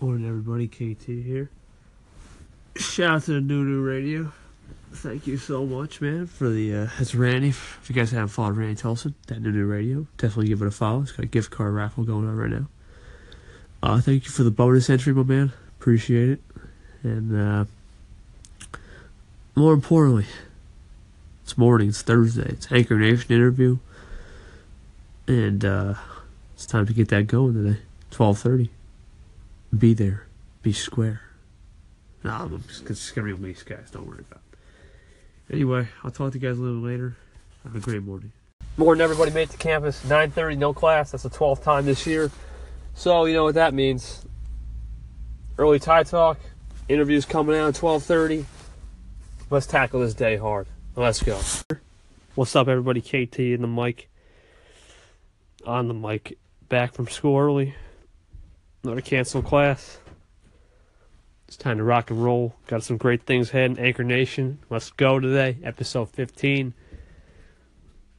Morning, everybody. KT here. Shout out to the New New Radio. Thank you so much, man, for the. Uh, it's Randy. If you guys haven't followed Randy Tulson, that New New Radio, definitely give it a follow. It's got a gift card raffle going on right now. Uh, thank you for the bonus entry, my man. Appreciate it. And uh, more importantly, it's morning. It's Thursday. It's Anchor Nation interview, and uh, it's time to get that going today. Twelve thirty. Be there. Be square. No, I'm just, it's gonna be me, guys. Don't worry about it. Anyway, I'll talk to you guys a little later. Have a great morning. Morning, everybody. Made it to campus. 9:30, no class. That's the 12th time this year. So you know what that means. Early tie talk. Interviews coming out at 12:30. Let's tackle this day hard. Let's go. What's up, everybody? KT in the mic. On the mic. Back from school early. Another canceled class. It's time to rock and roll. Got some great things ahead in Anchor Nation. Let's go today, episode 15.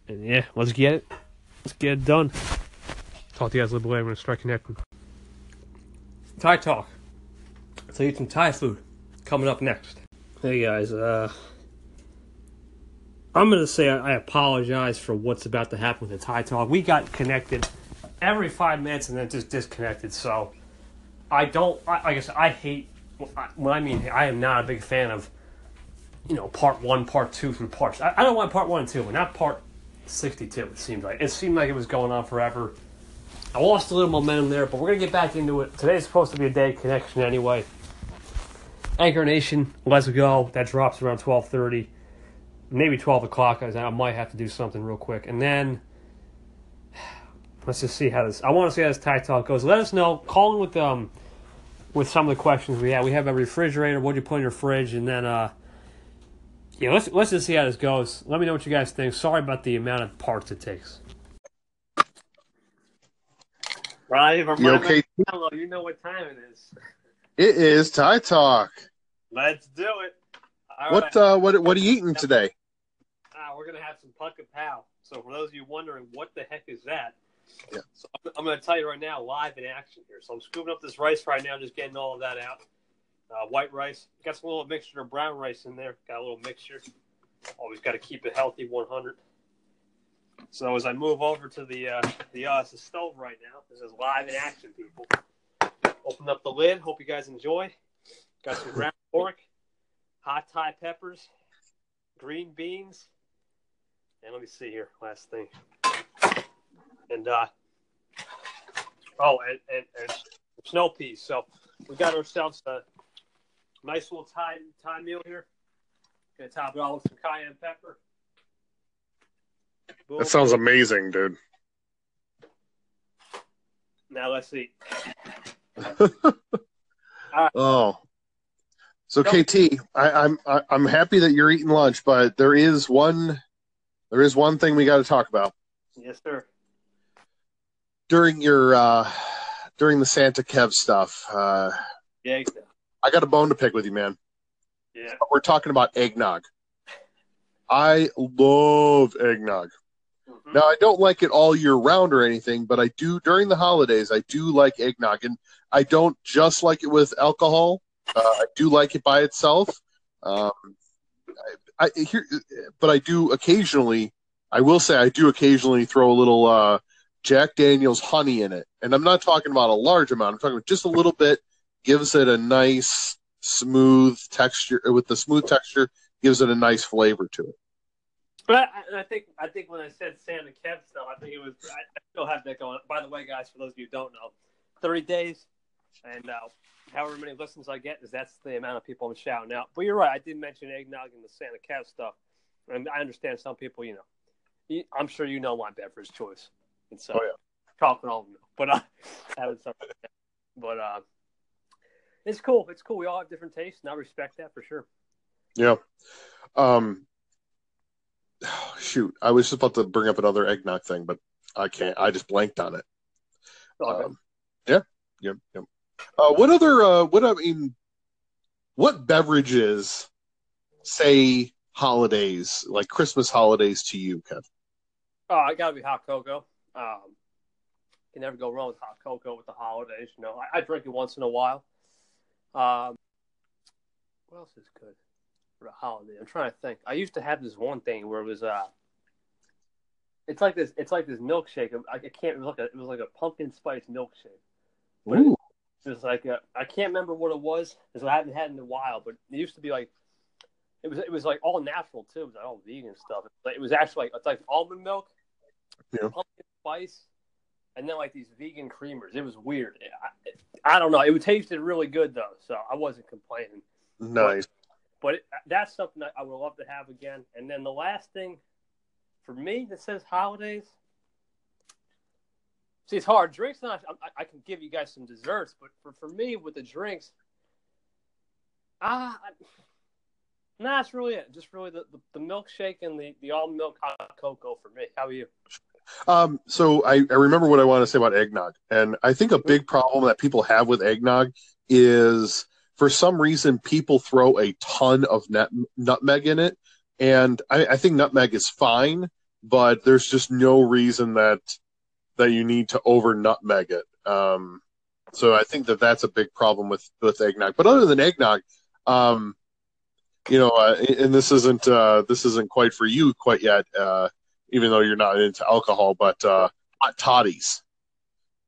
And yeah, let's get it. Let's get it done. Talk to you guys a little bit later. I'm going to start connecting. Thai talk. So eat some Thai food. Coming up next. Hey guys, uh, I'm gonna say I apologize for what's about to happen with the Thai talk. We got connected every five minutes and then just disconnected. So I don't. I, like I hate. When I mean, I am not a big fan of, you know, part one, part two through parts. I, I don't want part one and two, but not part sixty-two. It seemed like it seemed like it was going on forever. I lost a little momentum there, but we're gonna get back into it. Today's supposed to be a day connection anyway. Anchor Nation, let's go. That drops around twelve thirty, maybe twelve o'clock. I might have to do something real quick, and then let's just see how this. I want to see how this Thai talk goes. Let us know. Call in with um with some of the questions we have. We have a refrigerator. What do you put in your fridge? And then uh yeah, let's let's just see how this goes. Let me know what you guys think. Sorry about the amount of parts it takes. Right, you okay? Hello, you know what time it is. It is Thai talk. Let's do it. All what right. uh what what are you eating today? Uh, we're gonna have some puk pow. So for those of you wondering what the heck is that, yeah. So I'm, I'm going to tell you right now, live in action here. So I'm scooping up this rice right now, just getting all of that out. Uh, white rice. Got some little mixture of brown rice in there. Got a little mixture. Always got to keep it healthy, 100. So as I move over to the uh, the uh, the stove right now, this is live in action, people. Open up the lid. Hope you guys enjoy. Got some ground pork, hot Thai peppers, green beans, and let me see here. Last thing and uh, oh, and, and, and snow peas. So we got ourselves a nice little Thai Thai meal here. Gonna top it all with some cayenne pepper. Boom. That sounds amazing, dude. Now let's see. Oh, so KT, I, I'm I'm happy that you're eating lunch, but there is one there is one thing we got to talk about. Yes, sir during your uh, during the Santa Kev stuff. Uh, yeah, I got a bone to pick with you, man. Yeah, we're talking about eggnog. I love eggnog. Mm-hmm. Now I don't like it all year round or anything, but I do during the holidays. I do like eggnog, and I don't just like it with alcohol. Uh, I do like it by itself. Um, I, I here, but I do occasionally. I will say I do occasionally throw a little uh, Jack Daniels honey in it. And I'm not talking about a large amount, I'm talking about just a little bit, gives it a nice, smooth texture. With the smooth texture, gives it a nice flavor to it. But I, I think I think when I said Santa Kev stuff, I think it was I, I, still have that going. By the way, guys, for those of you who don't know, 30 days, and uh, however many listens I get is that's the amount of people I'm shouting out. But you're right, I did mention eggnog and the Santa Kev stuff, and I understand some people, you know, I'm sure you know my beverage choice. And so, oh, yeah. chocolate almond milk. But uh, having something. But uh, it's cool. It's cool. We all have different tastes, and I respect that for sure. Yeah. Um. Shoot, I was just about to bring up another eggnog thing, but I can't. I just blanked on it. Okay. Um, yeah. Yep. Yep. Uh, what other? Uh, what I mean, what beverages say holidays like Christmas holidays to you, Kev? Oh, I gotta be hot cocoa. Um, can never go wrong with hot cocoa with the holidays. You know, I, I drink it once in a while. Um, what else is good for the holiday? I'm trying to think. I used to have this one thing where it was uh, it's like this. It's like this milkshake. I, I can't. It was like a. It was like a pumpkin spice milkshake. But Ooh. It was like a, I can't remember what it was because I haven't had in a while. But it used to be like it was. It was like all natural too. It was like all vegan stuff. But it was actually like it's like almond milk, Yeah. pumpkin spice, and then like these vegan creamers. It was weird. I, I don't know. It tasted really good though, so I wasn't complaining. Nice. But it, that's something that I would love to have again. And then the last thing for me that says holidays. See, it's hard. Drinks, not. I, I can give you guys some desserts, but for, for me with the drinks, ah, nah, that's really it. Just really the, the, the milkshake and the, the almond milk hot cocoa for me. How are you? Um, so I, I remember what I want to say about eggnog, and I think a big problem that people have with eggnog is for some reason people throw a ton of nut, nutmeg in it, and I, I think nutmeg is fine, but there's just no reason that that you need to over nutmeg it. Um, so I think that that's a big problem with with eggnog. But other than eggnog, um, you know, uh, and this isn't uh, this isn't quite for you quite yet. Uh, even though you're not into alcohol, but uh, hot toddies.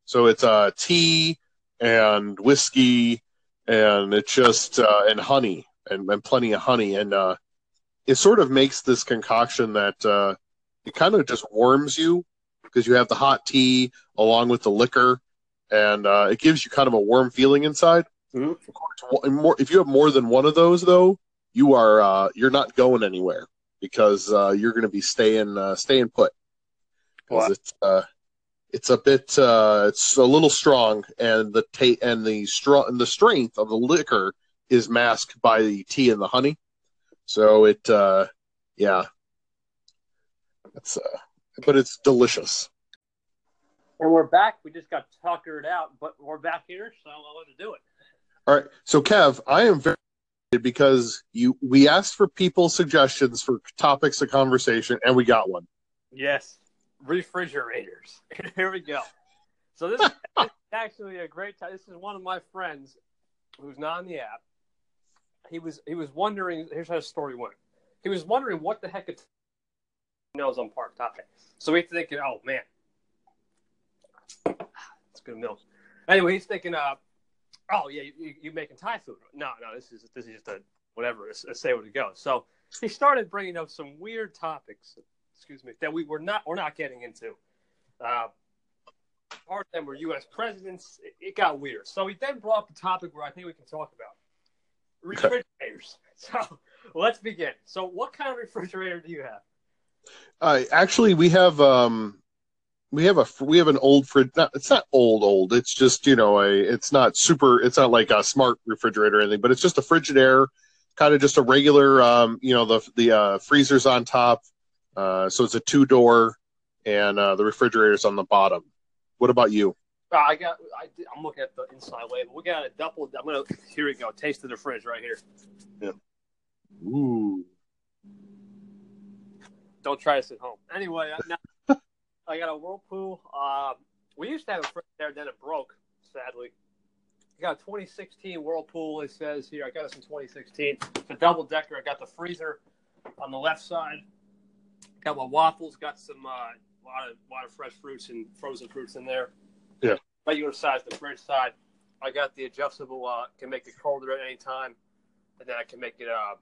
So it's uh, tea and whiskey, and it's just uh, and honey and, and plenty of honey, and uh, it sort of makes this concoction that uh, it kind of just warms you because you have the hot tea along with the liquor, and uh, it gives you kind of a warm feeling inside. Mhm. Of course, more, if you have more than one of those, though, you are uh, you're not going anywhere because uh, you're going to be staying uh, staying put. 'Cause Wow. it's uh, it's a bit uh, it's a little strong, and the ta- and the strong and the strength of the liquor is masked by the tea and the honey. So it uh, yeah, it's uh, but it's delicious. And we're back. We just got tuckered out, but we're back here, so I'll let it do it. All right, so Kev, I am very because you we asked for people's suggestions for topics of conversation, and we got one. Yes, refrigerators. Here we go. So this is actually a great time. This is one of my friends who's not on the app. He was he was wondering. Here's how the story went. He was wondering what the heck it knows on Park Topic. So he's thinking, oh man, it's good milk. Anyway, he's thinking, uh, oh yeah, you, you making Thai food? No, no, this is this is just a whatever. Let's, let's say what it goes. So he started bringing up some weird topics excuse me, that we were not we're not getting into. Uh, part of them were U.S. presidents. It, it got weird. So he then brought up a topic where I think we can talk about refrigerators. So let's begin. So, what kind of refrigerator do you have? Uh, actually, we have um, we have a we have an old fridge. Not, it's not old old. It's just you know a. It's not super. It's not like a smart refrigerator or anything. But it's just a Frigidaire, kind of just a regular. Um, you know the the uh, freezer's on top. Uh, so it's a two door, and uh, the refrigerator's on the bottom. What about you? Uh, I got. I, I'm looking at the inside label. We got a double. I'm gonna. Here we go. Taste of the fridge right here. Yeah. Ooh. Don't try this at home. Anyway, now, I got a Whirlpool. Um, we used to have a fridge there, then it broke, sadly. I got a 2016 Whirlpool, it says here. I got this in 2016. It's a double decker. I got the freezer on the left side. Got my waffles, got some uh, lot of lot of fresh fruits and frozen fruits in there. Yeah. Regular size, the fridge side. I got the adjustable, uh, can make it colder at any time. And then I can make it uh,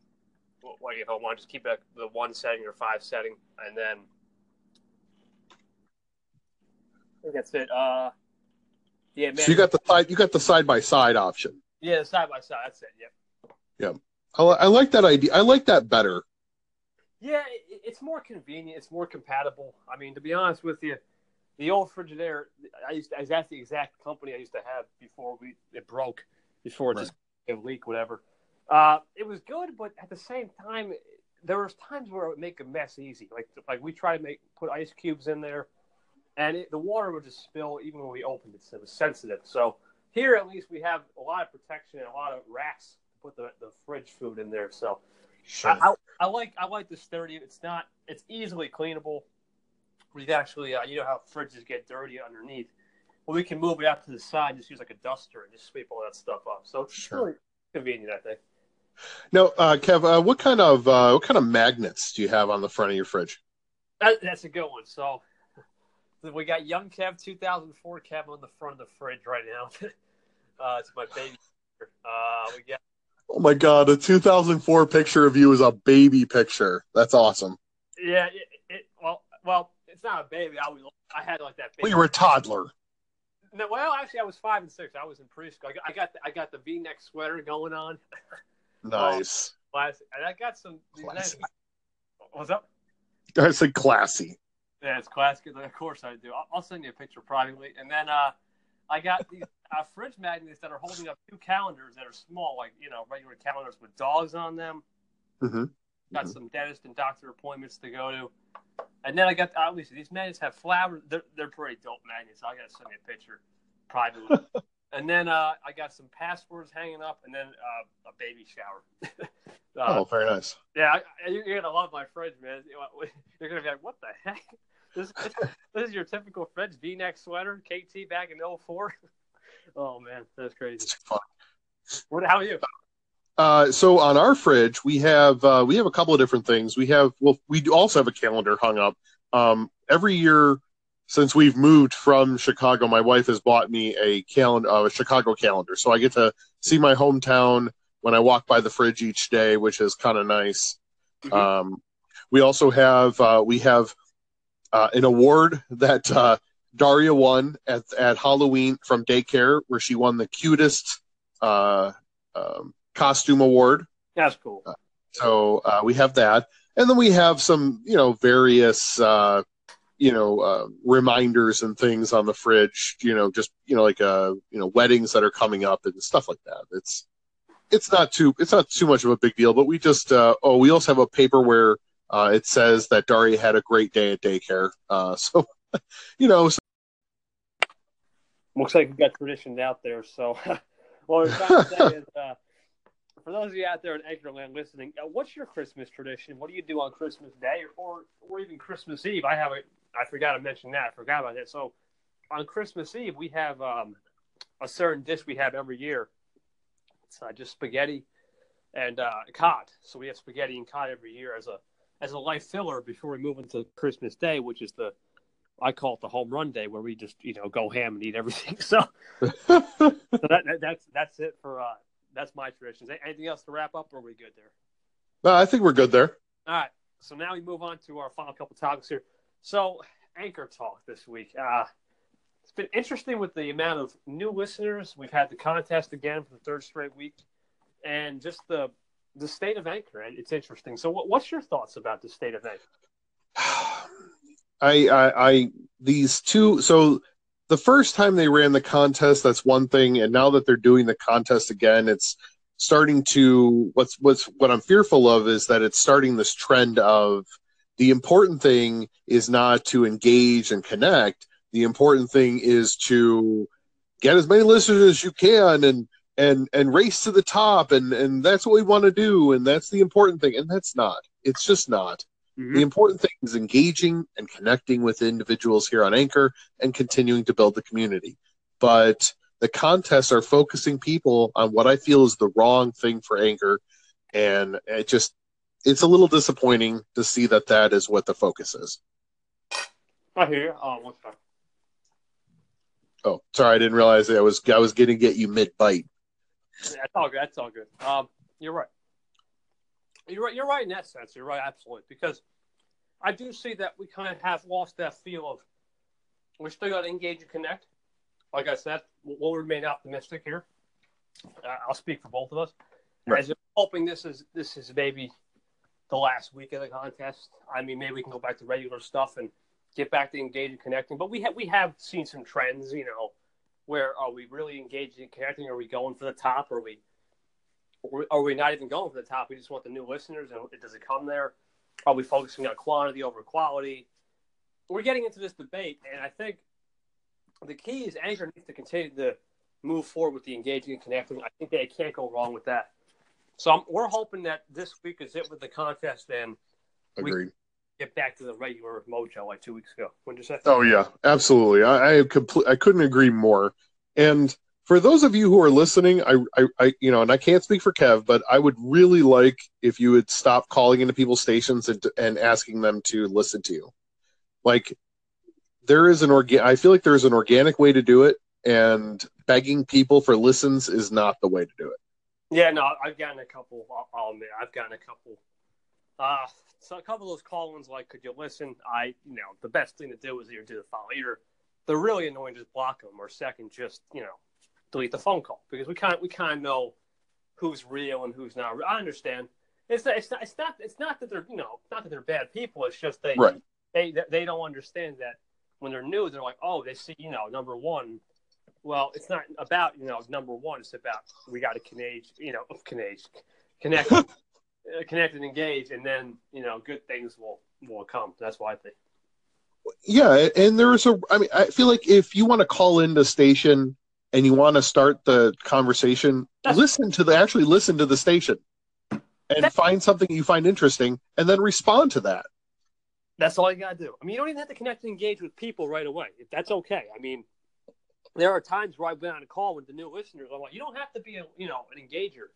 like if I want to just keep it the one setting or five setting, and then I think that's it. Uh, yeah, man. So you got the side. You got the side by side option. yeah, side by side. That's it. Yep. Yeah, I, I like that idea. I like that better. Yeah, it, it's more convenient. It's more compatible. I mean, to be honest with you, the old Frigidaire, I used to, that's the exact company I used to have before we it broke, before it just a leak, whatever. Uh, it was good, but at the same time, there was times where it would make a mess easy. Like like we try to make put ice cubes in there, and it, the water would just spill even when we opened it. So it was sensitive. So here, at least, we have a lot of protection and a lot of racks to put the, the fridge food in there. So I, I, I like I like the sturdy. It's not. It's easily cleanable. We've actually, uh, you know how fridges get dirty underneath. Well, we can move it out to the side, just use like a duster and just sweep all that stuff up. So it's Sure. really convenient, I think. Now, uh, Kev, uh, what kind of uh, what kind of magnets do you have on the front of your fridge? That, that's a good one. So we got young Kev 2004 Kev on the front of the fridge right now. uh, it's my baby. Uh, we got Oh my God, a 2004 picture of you is a baby picture. That's awesome. yeah. It, it, well, well, it's not a baby. I was I had like that. Baby. Well, you were a toddler. No, well, actually, I was five and six. I was in preschool. I got I got the, I got the V-neck sweater going on. Nice. Classic. And I got some. nice- What's up? I said classy. Yeah, it's classic. Of course I do. I'll, I'll send you a picture privately. And then uh, I got these uh, fridge magnets that are holding up two calendars that are small, like you know regular calendars with dogs on them. hmm Got some dentist and doctor appointments to go to. And then I got obviously these magnets have flowers. They're they're pretty dope magnets. I gotta send you a picture privately. and then uh, I got some passwords hanging up, and then uh, a baby shower. uh, Oh, very nice. Yeah, I, you- you're gonna love my fridge, man. You're gonna be like, "What the heck? This, this, this is your typical fridge V-neck sweater, KT back in 04? Oh man, that's crazy. What? How are you? Uh, so on our fridge, we have uh, we have a couple of different things. We have well, we do also have a calendar hung up. Um, every year since we've moved from Chicago, my wife has bought me a calendar, uh, a Chicago calendar, so I get to see my hometown when I walk by the fridge each day, which is kind of nice. Mhm. Um, we also have uh, we have uh, an award that uh, Daria won at at Halloween from daycare, where she won the cutest uh, um, costume award. That's cool. So uh, we have that, and then we have some, you know, various, uh, you know, uh, reminders and things on the fridge. You know, just you know, like uh, you know, weddings that are coming up and stuff like that. It's it's not too it's not too much of a big deal, but we just uh, oh, we also have a paper where uh, it says that Daria had a great day at daycare. Uh, so you know, so, Looks like we've got traditions out there. So, say is, uh, for those of you out there in Anchorland listening, uh, what's your Christmas tradition? What do you do on Christmas Day or or even Christmas Eve? I have a I forgot to mention that. I forgot about that. So, on Christmas Eve, we have um, a certain dish we have every year. It's uh, just spaghetti and uh, cod. So we have spaghetti and cod every year as a as a life filler before we move into Christmas Day, which is the I call it the home run day, where we just you know go ham and eat everything. So, so that, that- that's that's it for uh, that's my traditions. Anything else to wrap up, or are we good there? no, I think we're good there. All right. So now we move on to our final couple topics here. So anchor talk this week. Uh, it's been interesting with the amount of new listeners. We've had the contest again for the third straight week, and just the the state of anchor. And It's interesting. So what, what's your thoughts about the state of anchor? I, I, I, these two. So the first time they ran the contest, that's one thing, and now that they're doing the contest again, it's starting to. What's what's what I'm fearful of is that it's starting this trend of the important thing is not to engage and connect. The important thing is to get as many listeners as you can and and and race to the top and and that's what we want to do and that's the important thing and that's not it's just not mm-hmm. the important thing is engaging and connecting with individuals here on Anchor and continuing to build the community. But the contests are focusing people on what I feel is the wrong thing for Anchor, and it just it's a little disappointing to see that that is what the focus is. I hear you. Oh, one second. Oh, sorry, I didn't realize that I was I was getting get you mid bite. That's all good. That's all good. Um, you're right. You're right. You're right in that sense. You're right, absolutely. Because I do see that we kind of have lost that feel of we still got to engage and connect. Like I said, we'll remain optimistic here. Uh, I'll speak for both of us. Right. As I'm hoping this is this is maybe the last week of the contest. I mean, maybe we can go back to regular stuff and get back to engaging, connecting. But we have we have seen some trends, you know, where are we really engaging, and connecting? Are we going for the top? Are we are we not even going for the top? We just want the new listeners, and does it come there? Are we focusing on quantity over quality? We're getting into this debate, and I think the key is Anchor needs to continue to move forward with the engaging and connecting. I think they can't go wrong with that. So I'm, we're hoping that this week is it with the contest, and We- Agreed. Get back to the regular mojo like two weeks ago. What'd you say? Oh yeah, absolutely. I I, complete, I couldn't agree more. And for those of you who are listening, I, I, I, you know, and I can't speak for Kev, but I would really like if you would stop calling into people's stations and and asking them to listen to you. Like, there is an organ. I feel like there is an organic way to do it, and begging people for listens is not the way to do it. Yeah, no, I've gotten a couple. I'll, I'll admit, I've gotten a couple. Uh, so a couple of those call-ins, like, could you listen? I, you know, the best thing to do is either do the follow, either they're really annoying, just block them, or second, just you know, delete the phone call because we kind we kind of know who's real and who's not. I understand. It's not, it's not it's not it's not that they're you know not that they're bad people. It's just they Right. they they don't understand that when they're new, they're like, oh, they see you know number one. Well, it's not about you know number one. It's about we got to connect, you know, connect, connect, connect and engage, and then you know good things will will come. That's why I think. Yeah, and there's a. I mean, I feel like if you want to call in the station and you want to start the conversation, That's- listen to the actually listen to the station and That- find something you find interesting, and then respond to that. That's all you gotta do. I mean, you don't even have to connect and engage with people right away. If that's okay. I mean, there are times where I've been on a call with the new listeners. I'm like, you don't have to be a you know an engager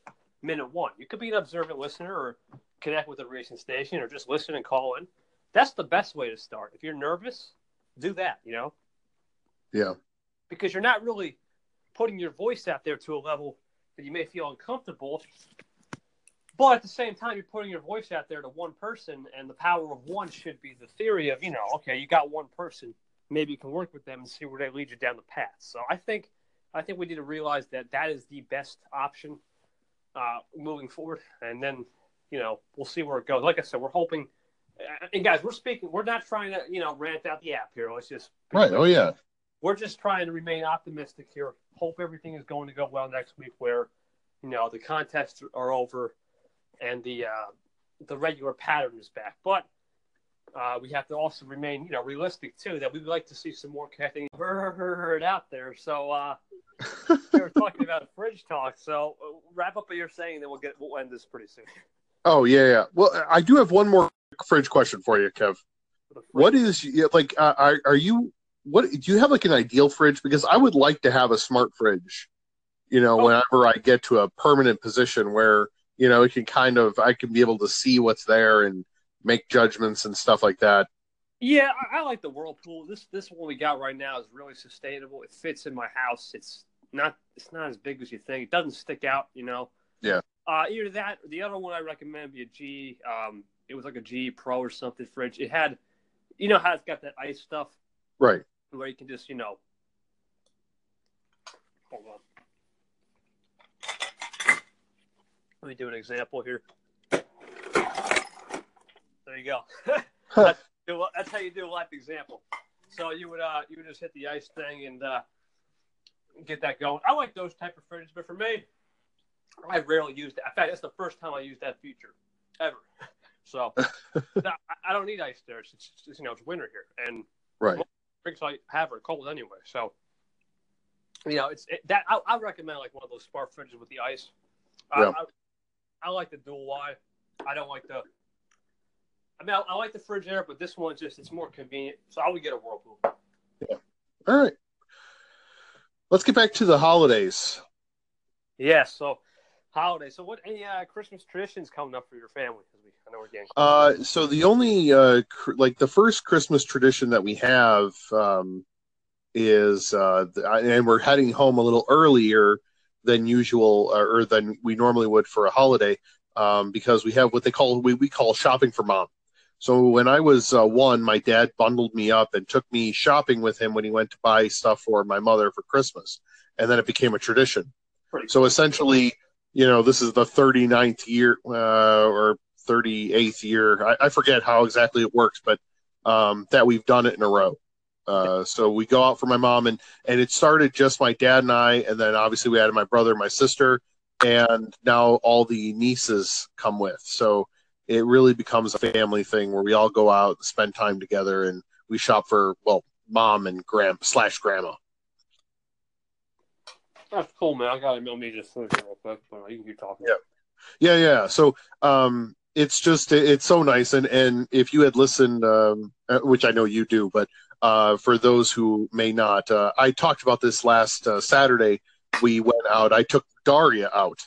minute one. You could be an observant listener or connect with a racing station or just listen and call in. That's the best way to start. If you're nervous, do that. You know, Yeah, because you're not really putting your voice out there to a level that you may feel uncomfortable. But at the same time, you're putting your voice out there to one person, and the power of one should be the theory of, you know, okay, you got one person, maybe you can work with them and see where they lead you down the path. So I think, I think we need to realize that that is the best option uh, moving forward, and then, you know, we'll see where it goes. Like I said, we're hoping. And guys, we're speaking. We're not trying to, you know, rant out the app here. Let's just right. Oh yeah, we're just trying to remain optimistic here. Hope everything is going to go well next week, where you know the contests are over and the uh, the regular pattern is back. But uh, we have to also remain, you know, realistic too. That we'd like to see some more connecting word out there. So uh, we were talking about fridge talk. So uh, wrap up what you're saying, then we'll get we'll end this pretty soon. Oh yeah, yeah. Well, I do have one more fridge question for you, Kev. For. What is like? Uh, are are you? What do you have like an ideal fridge? Because I would like to have a smart fridge. You know, Oh. whenever I get to a permanent position where you know it can kind of I can be able to see what's there and make judgments and stuff like that. Yeah, I, I like the whirlpool. This this one we got right now is really sustainable. It fits in my house. It's not it's not as big as you think. It doesn't stick out, you know. Yeah. Uh, either that or the other one I recommend be a G. Um, it was like a G Pro or something fridge. It had, you know how it's got that ice stuff Right. where you can just you know. Hold on. Let me do an example here. Go. a- that's how you do a live example. So you would uh you would just hit the ice thing and uh get that going. I like those type of fridges, but for me, I rarely use that. In fact, that's the first time I used that feature ever. So I I don't need ice there. It's, it's, you know it's winter here, and Right. drinks I have are cold anyway. So you know it's it, that I, I recommend like one of those smart fridges with the ice. I- Yeah. I, I like the dual Y. I don't like the. I mean, I, I like the fridge there, but this one's just it's more convenient. So I would get a whirlpool. Yeah. All right. Let's get back to the holidays. Yeah. So holiday. So what? Any uh, Christmas traditions coming up for your family? I know we're getting. Uh, so the only uh, cr- like the first Christmas tradition that we have um, is, uh, th- and we're heading home a little earlier than usual, uh, or than we normally would for a holiday, um, because we have what they call we, we call shopping for mom. So when I was uh, one, my dad bundled me up and took me shopping with him when he went to buy stuff for my mother for Christmas, and then it became a tradition. So essentially, you know, this is the 39th year uh, or 38th year. I, I forget how exactly it works, but um, that we've done it in a row. Uh, so we go out for my mom, and and it started just my dad and I, and then obviously we added my brother, my sister, and now all the nieces come with. So it really becomes a family thing where we all go out, and spend time together, and we shop for well, mom and grand slash grandma. That's cool, man. I got to me just real quick, but you can keep talking. Yeah. Yeah, yeah. So, um, it's just it's so nice and and if you had listened um, uh, which i know you do but uh, for those who may not uh, i talked about this last uh, saturday we went out i took daria out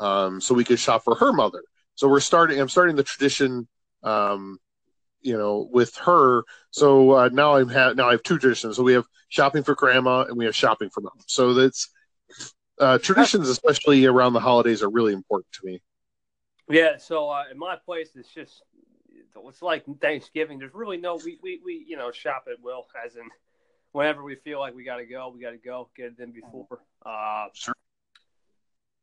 um, so we could shop for her mother so we're starting i'm starting the tradition um, you know with her so uh, now i'm ha- now i have two traditions so we have shopping for grandma and we have shopping for mom so that's uh, traditions especially around the holidays are really important to me Yeah, so uh, in my place, it's just it's like Thanksgiving. There's really no we, we, we you know shop at will, as in whenever we feel like we got to go, we got to go get it in before. Uh, Sure.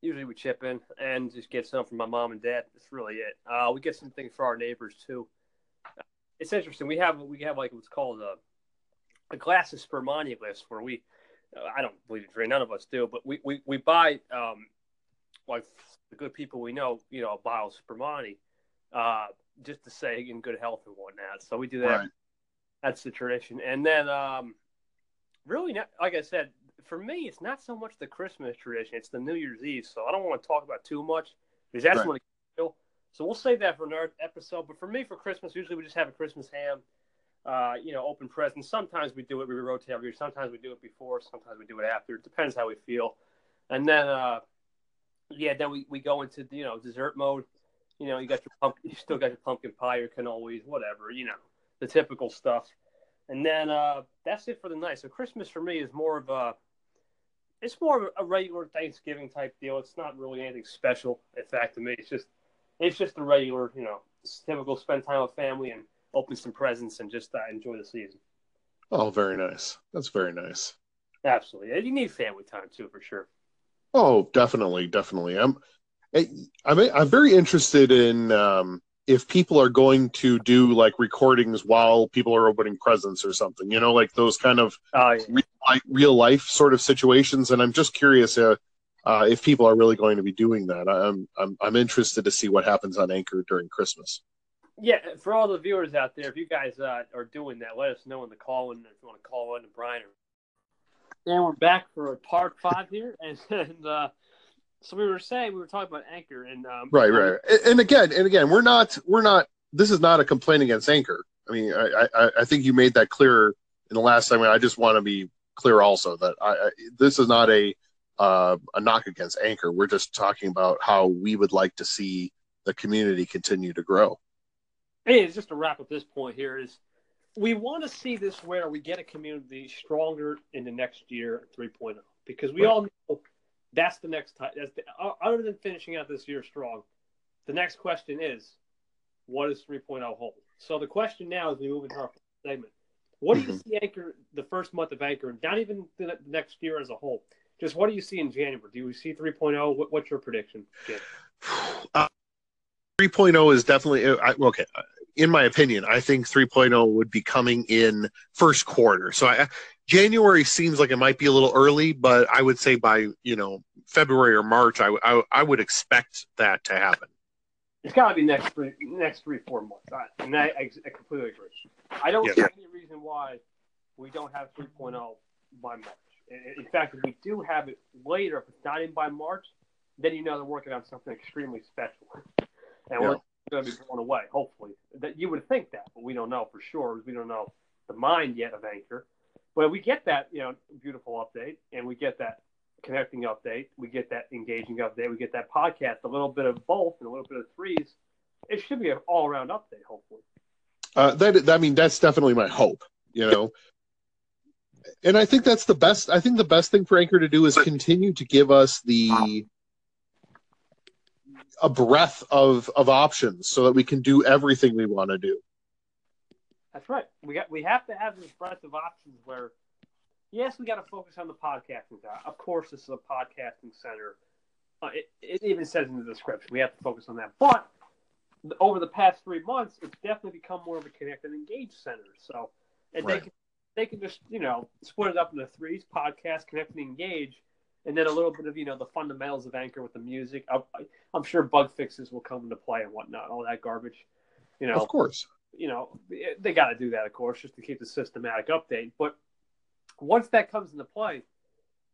Usually we chip in and just get some from my mom and dad. That's really it. Uh, we get some things for our neighbors too. It's interesting. We have we have like what's called a a glass of Spumante list where we uh, I don't believe it's free. None of us do, but we we, we buy um, like the good people we know, you know, a bottle of Spumante, uh, just to say in good health and whatnot. So we do that. Right. That's the tradition. And then, um, really, not, like I said, for me, it's not so much the Christmas tradition; it's the New Year's Eve. So I don't want to talk about too much because that's Right. when it. So we'll save that for another episode. But for me, for Christmas, usually we just have a Christmas ham. Uh, you know, open presents. Sometimes we do it. We rotate every year. Sometimes we do it before. Sometimes we do it after. It depends how we feel. And then, uh, yeah, then we, we go into you know dessert mode. You know, you got your pumpkin, you still got your pumpkin pie, your cannolis, whatever. You know, the typical stuff. And then uh, that's it for the night. So Christmas for me is more of a, it's more of a regular Thanksgiving type deal. It's not really anything special. In fact, to me, it's just it's just a regular, you know, typical spend time with family and open some presents and just uh, enjoy the season. Oh, very nice. That's very nice. Absolutely, you need family time too, for sure. Oh, definitely, definitely. I'm, I'm, I'm very interested in um, if people are going to do like recordings while people are opening presents or something. You know, like those kind of yeah. real life, real life sort of situations. And I'm just curious uh, uh, if people are really going to be doing that. I'm, I'm, I'm interested to see what happens on Anchor during Christmas. Yeah, for all the viewers out there, if you guys uh, are doing that, let us know in the call in if you want to call in to Brian. And we're back for part five here, and, and uh, so we were saying we were talking about Anchor, and um, Right, right. And- And again, and again, we're not, we're not. This is not a complaint against Anchor. I mean, I, I, I think you made that clear in the last segment. I just want to be clear also that I, I this is not a uh, a knock against Anchor. We're just talking about how we would like to see the community continue to grow. Hey, it's just to wrap up this point here is we want to see this where we get a community stronger in the next year 3.0 because we Right. all know that's the next time. That's the, other than finishing out this year strong, the next question is what does 3.0 hold? So the question now as we move into our segment, what do you see Anchor the first month of Anchor, not even the next year as a whole? Just what do you see in January? Do you see 3.0? What, what's your prediction? Uh, 3.0 is definitely uh, I, okay. In my opinion, I think 3.0 would be coming in first quarter. So I, January seems like it might be a little early, but I would say by you know February or March, I, I, I would expect that to happen. It's got to be next three, next three, four months. I, and I, I, I completely agree. I don't Yeah. see any reason why we don't have 3.0 by March. In in fact, if we do have it later, if it's not in by March, then you know they're working on something extremely special. And we're going to be blown away, hopefully. That You would think that, but we don't know for sure. We don't know the mind yet of Anchor. But we get that, you know, beautiful update, and we get that connecting update, we get that engaging update, we get that podcast, a little bit of both and a little bit of threes. It should be an all around update, hopefully. Uh, that I mean, that's definitely my hope. You know, and I think that's the best. I think the best thing for Anchor to do is continue to give us the a breadth of of options so that we can do everything we want to do. That's right. We got we have to have this breadth of options where yes, we got to focus on the podcasting side. Of course, this is a podcasting center. Uh, it, it even says in the description we have to focus on that. But th- over the past three months, it's definitely become more of a connect and engage center. So, and they can they can just you know split it up into threes: podcast, connect and engage, and then a little bit of you know the fundamentals of Anchor with the music. I, I- I'm sure bug fixes will come into play and whatnot, all that garbage. You know, Of course, you know, they got to do that, of course, just to keep the systematic update. But once that comes into play,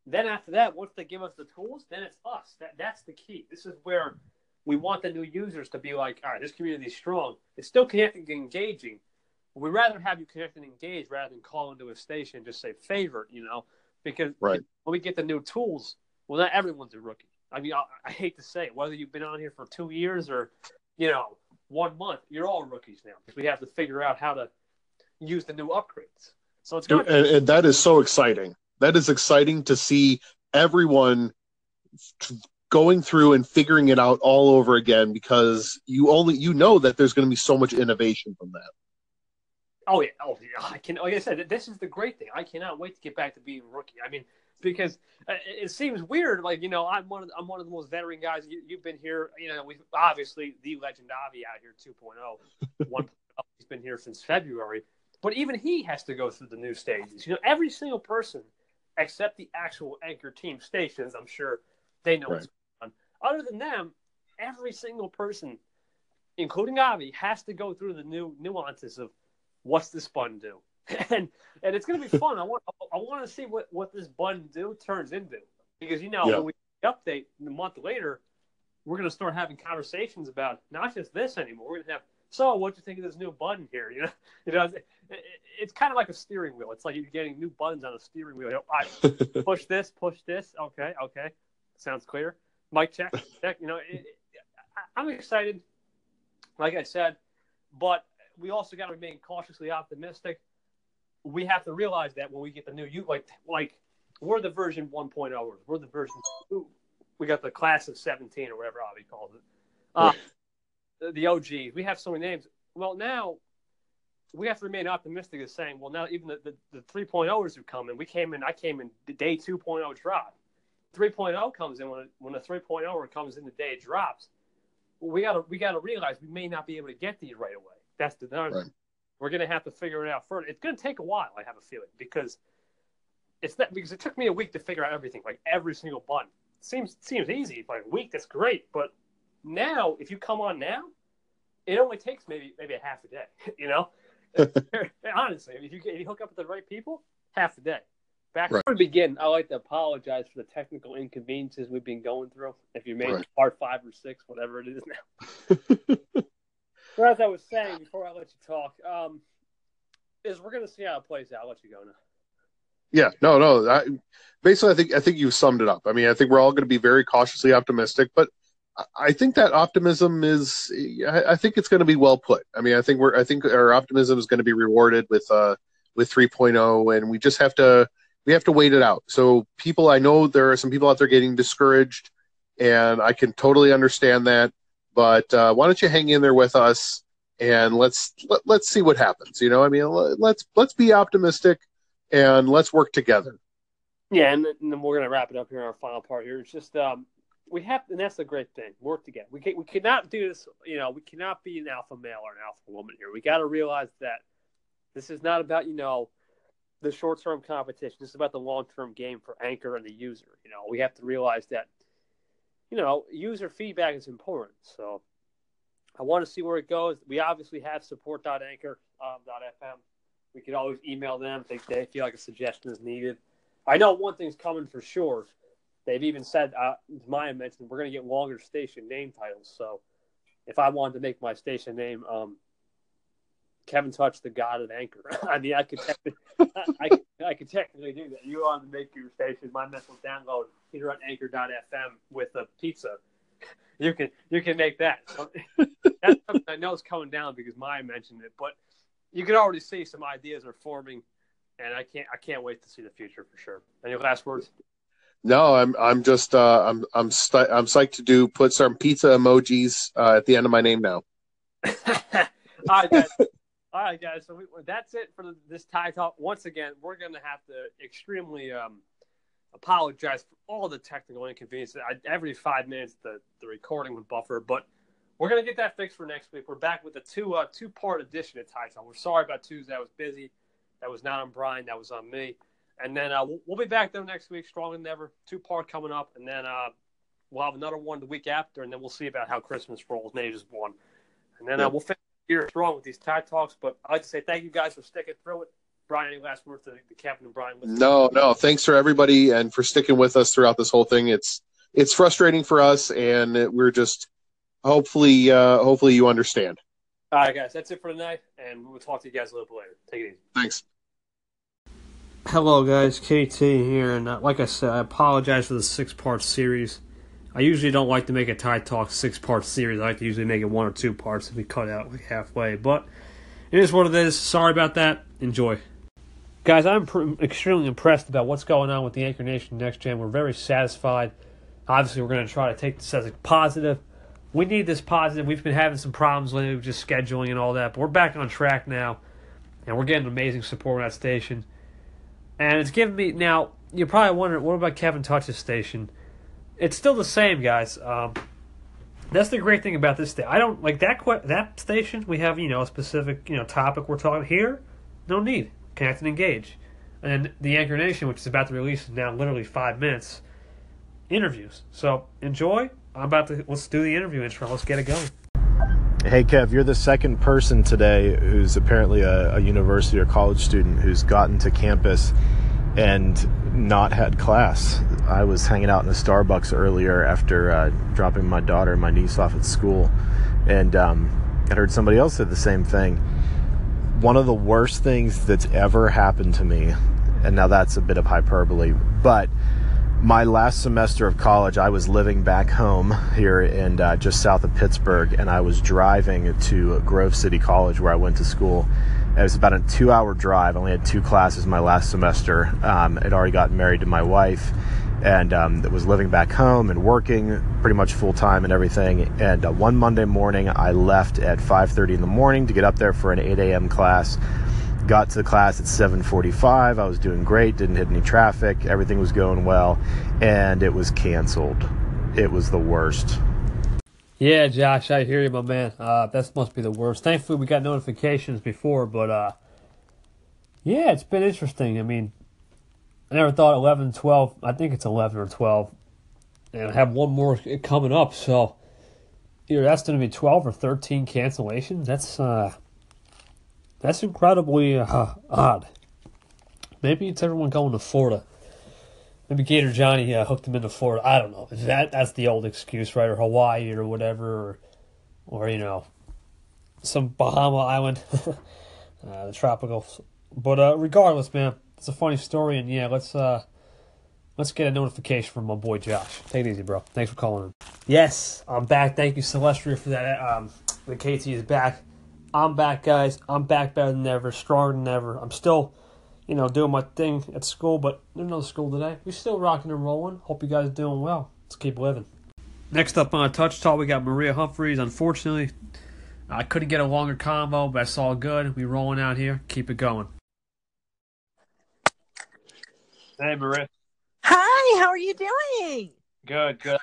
then after that, once they give us the tools, then it's us. That that's the key. This is where we want the new users to be like, all right, this community is strong. It's still connecting and engaging. We'd rather have you connect and engage rather than call into a station and just say favorite, you know, because Right. when we get the new tools, well, not everyone's a rookie. I mean, I, I hate to say it, whether you've been on here for two years or, you know, one month, you're all rookies now because we have to figure out how to use the new upgrades. So it's and, going to and that is so exciting. That is exciting to see everyone going through and figuring it out all over again because you only you know that there's going to be so much innovation from that. Oh yeah, oh yeah. I can. Like I said, this is the great thing. I cannot wait to get back to being a rookie. I mean, because uh, it seems weird. Like you know, I'm one of the, I'm one of the most veteran guys. You, you've been here. You know, we've obviously the legend Avi out here 2.0. 1.0. He's been here since February, but even he has to go through the new stages. You know, every single person except the actual anchor team stations. I'm sure they know what's going on. Other than them, every single person, including Avi, has to go through the new nuances of what's this button do? and and it's gonna be fun. I want I want to see what what this button do turns into because you know Yeah. when we update a month later, we're gonna start having conversations about not just this anymore. We're gonna have so what do you think of this new button here? You know, you know, it, it, it's kind of like a steering wheel. It's like you're getting new buttons on a steering wheel. You know, I push this, push this. Okay, okay, sounds clear. Mic check, check. You know, it, it, I'm excited. Like I said, but we also got to remain cautiously optimistic. We have to realize that when we get the new you like like we're the version 1.0 or we're the version two. We got the class of 17 or whatever Avi calls it. Uh, the, the OGs. We have so many names. Well, now we have to remain optimistic as saying, well, now even the, the, the 3.0ers who come in, we came in, I came in the day 2.0 drop. 3.0 comes in when, when the 3.0 comes in the day it drops. We gotta we gotta realize we may not be able to get these right away. That's the Right. We're gonna have to figure it out further. It's gonna take a while, I have a feeling, because it's not because it took me a week to figure out everything, like every single button. seems seems easy, like a week, that's great. But now, if you come on now, it only takes maybe maybe a half a day. You know, honestly, if you if you hook up with the right people, half a day. Back Right. before we begin, I'd like to apologize for the technical inconveniences we've been going through. If you made Right. part five or six, whatever it is now. as I was saying before I let you talk, um, is we're gonna see how it plays out. I'll let you go now. Yeah, no, no. I, basically, I think I think you summed it up. I mean, I think we're all going to be very cautiously optimistic, but I- I think that optimism is. I, I think it's going to be well put. I mean, I think we're. I think our optimism is going to be rewarded with uh with 3.0, and we just have to we have to wait it out. So, people, I know there are some people out there getting discouraged, and I can totally understand that. But uh, why don't you hang in there with us, and let's let, let's see what happens. You know, I mean, let- let's let's be optimistic and let's work together. Yeah, and, and then we're gonna wrap it up here in our final part here. It's just um, we have, and that's the great thing. Work together. We can, we cannot do this. You know, we cannot be an alpha male or an alpha woman here. We got to realize that this is not about you know the short term competition. This is about the long term game for Anchor and the user. You know, we have to realize that you know user feedback is important. So I want to see where it goes. We obviously have support.anchor.fm. We could always email them if they, feel like a suggestion is needed. I know one thing's coming for sure. They've even said, uh, Maya mentioned, we're going to get longer station name titles. So if I wanted to make my station name um, Kevin Touch, the God of Anchor, I mean, I could, technically, I, I, could technically do that. You want to make your station, my mental download here on Anchor.fm with a pizza. You can you can make that. That's something I know is coming down because Maya mentioned it, but you can already see some ideas are forming, and I can't I can't wait to see the future for sure. Any last words? No, I'm I'm just uh, I'm I'm st- I'm psyched to do put some pizza emojis uh, at the end of my name now. All right, guys. All right, guys. So we, that's it for this tie talk. Once again, we're going to have to extremely um, apologize for all the technical inconveniences. I, every five minutes, the, the recording would buffer, but we're going to get that fixed for next week. We're back with a two uh, two part edition of tie talk. We're sorry about Tuesday. I was busy. That was not on Brian. That was on me. And then uh, we'll, we'll be back though next week, stronger than ever. Two part coming up, and then uh, we'll have another one the week after, and then we'll see about how Christmas rolls. Maybe just one, and then uh, we'll finish the year strong with these tie talks. But I'd like to say thank you guys for sticking through it. Brian, any last words to the Captain and Brian? No, no, thanks for everybody and for sticking with us throughout this whole thing. It's it's frustrating for us, and we're just hopefully, uh, hopefully you understand. All right, guys, that's it for tonight, and we'll talk to you guys a little bit later. Take it easy. Thanks. Hello, guys. KT here, and uh, like I said, I apologize for the six-part series. I usually don't like to make a Tide Talk six-part series. I like to usually make it one or two parts and we cut out like halfway. But it is what it is. Sorry about that. Enjoy. Guys, I'm pr- extremely impressed about what's going on with the Anchor Nation Next Gen. We're very satisfied. Obviously, we're going to try to take this as a positive. We need this positive. We've been having some problems lately with just scheduling and all that, but we're back on track now, and we're getting amazing support on that station. And it's giving me now. You're probably wondering, what about Kevin Touch's station? It's still the same, guys. Um, that's the great thing about this. Sta- I don't like that. Que- that station. We have you know a specific you know topic we're talking here. No need connect and engage. And the Anchor Nation, which is about to release in now literally five minutes, interviews. So enjoy. I'm about to let's do the interview intro. Let's get it going. Hey Kev, you're the second person today who's apparently a, a university or college student who's gotten to campus and not had class. I was hanging out in a Starbucks earlier after uh, dropping my daughter and my niece off at school, and um, I heard somebody else say the same thing. One of the worst things that's ever happened to me, and now that's a bit of hyperbole, but my last semester of college, I was living back home here in uh, just south of Pittsburgh, and I was driving to Grove City College where I went to school. It was about a two hour drive. I only had two classes my last semester. Um, I'd already gotten married to my wife and um, was living back home and working pretty much full time and everything. And uh, one Monday morning, I left at 5:30 in the morning to get up there for an 8 a.m. class got to the class at 7:45. I was doing great, didn't hit any traffic, everything was going well, and it was canceled. It was the worst. Yeah, Josh, I hear you, my man. Uh, that must be the worst. Thankfully, we got notifications before, but uh, yeah, it's been interesting. I mean, I never thought 11, 12. I think it's 11 or 12, and I have one more coming up. So either that's going to be 12 or 13 cancellations. That's uh, that's incredibly uh, odd. Maybe it's everyone going to Florida. Maybe Gator Johnny uh, hooked him into Florida. I don't know. That that's the old excuse, right? Or Hawaii or whatever, or or you know, some Bahama island, uh, the tropical. But uh, regardless, man, it's a funny story, and yeah, let's uh, let's get a notification from my boy Josh. Take it easy, bro. Thanks for calling in. Yes, I'm back. Thank you, Celestria, for that. Um, the KT is back. I'm back, guys. I'm back better than ever, stronger than ever. I'm still, you know, doing my thing at school, but there's no school today. We're still rocking and rolling. Hope you guys are doing well. Let's keep living. Next up on a Touch Talk, we got Maria Humphreys. Unfortunately, I couldn't get a longer combo, but that's all good. We rolling out here. Keep it going. Hey, Maria. Hi, how are you doing? Good, good.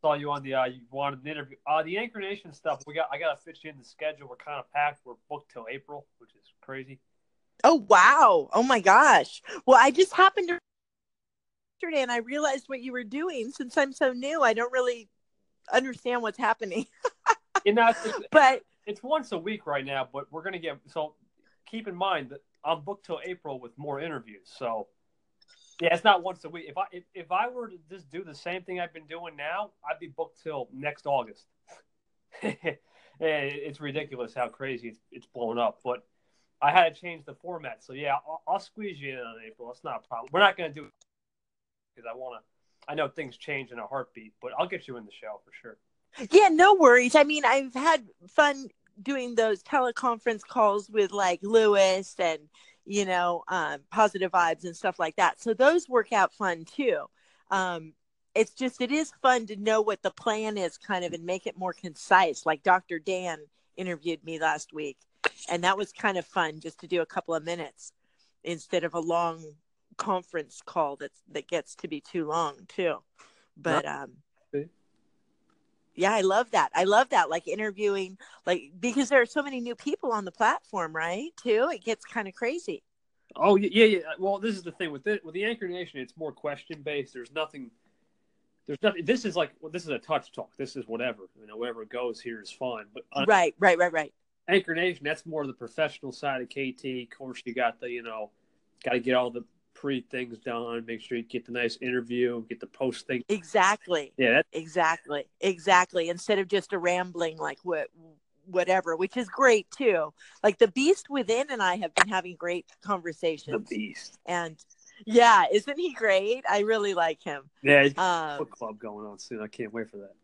Saw you on the uh, you wanted an interview. Uh, the Anchor Nation stuff. We got. I got to fit you in the schedule. We're kind of packed. We're booked till April, which is crazy. Oh wow! Oh my gosh! Well, I just happened to yesterday, and I realized what you were doing. Since I'm so new, I don't really understand what's happening. You know, it's, but it's once a week right now, but we're gonna get. So keep in mind that I'm booked till April with more interviews. So yeah, it's not once a week. If I if, if I were to just do the same thing I've been doing now, I'd be booked till next August. Eh, it's ridiculous how crazy it's, it's blown up. But I had to change the format. So yeah, I'll, I'll squeeze you in on April. It's not a problem. We're not going to do it because I want to. I know things change in a heartbeat, but I'll get you in the show for sure. yeah, no worries. I mean, I've had fun doing those teleconference calls with like Lewis and you know um, positive vibes and stuff like that. So those work out fun too. Um, it's just it is fun to know what the plan is, kind of, and make it more concise. Like Dr. Dan interviewed me last week, and that was kind of fun just to do a couple of minutes instead of a long conference call that's that gets to be too long too. But um yeah, I love that. I love that like interviewing like because there are so many new people on the platform, right? Too. It gets kind of crazy. Oh yeah, yeah. Well, this is the thing with it with the Anchor Nation. It's more question based. There's nothing. There's nothing. This is like well, this is a touch talk. This is whatever. You know, wherever it goes here is fine. But on Right, right, right, right. Anchor Nation, that's more the professional side of KT. Of course, you got the you know, got to get all the pre things done. Make sure you get the nice interview, get the post thing. Exactly. Yeah, Exactly. Exactly. Instead of just a rambling like what whatever, which is great too. Like the beast within and I have been having great conversations. the beast. And yeah, isn't he great? I really like him. Yeah, he's Um book club going on soon. I can't wait for that.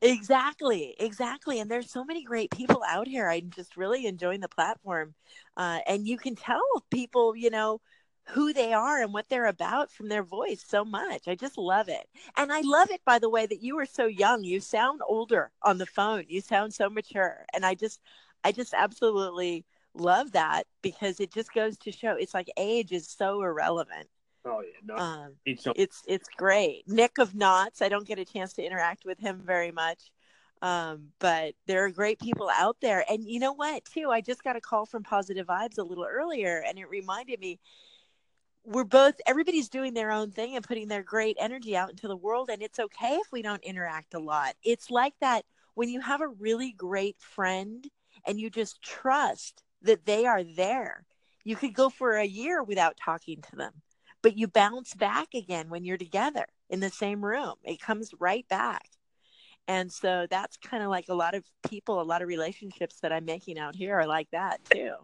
Exactly, exactly. And there's so many great people out here. I'm just really enjoying the platform. Uh, and you can tell people, you know, who they are and what they're about from their voice so much. I just love it. And I love it, by the way, that you are so young. You sound older on the phone. You sound so mature. And I just, I just absolutely love that because it just goes to show it's like age is so irrelevant. Oh yeah, no, Um, it's it's great. Nick of Knots, I don't get a chance to interact with him very much. Um, but there are great people out there. And you know what, too? I just got a call from Positive Vibes a little earlier and it reminded me we're both everybody's doing their own thing and putting their great energy out into the world and it's okay if we don't interact a lot. It's like that when you have a really great friend and you just trust that they are there. You could go for a year without talking to them but you bounce back again when you're together in the same room. It comes right back. And so that's kind of like a lot of people, a lot of relationships that I'm making out here are like that too.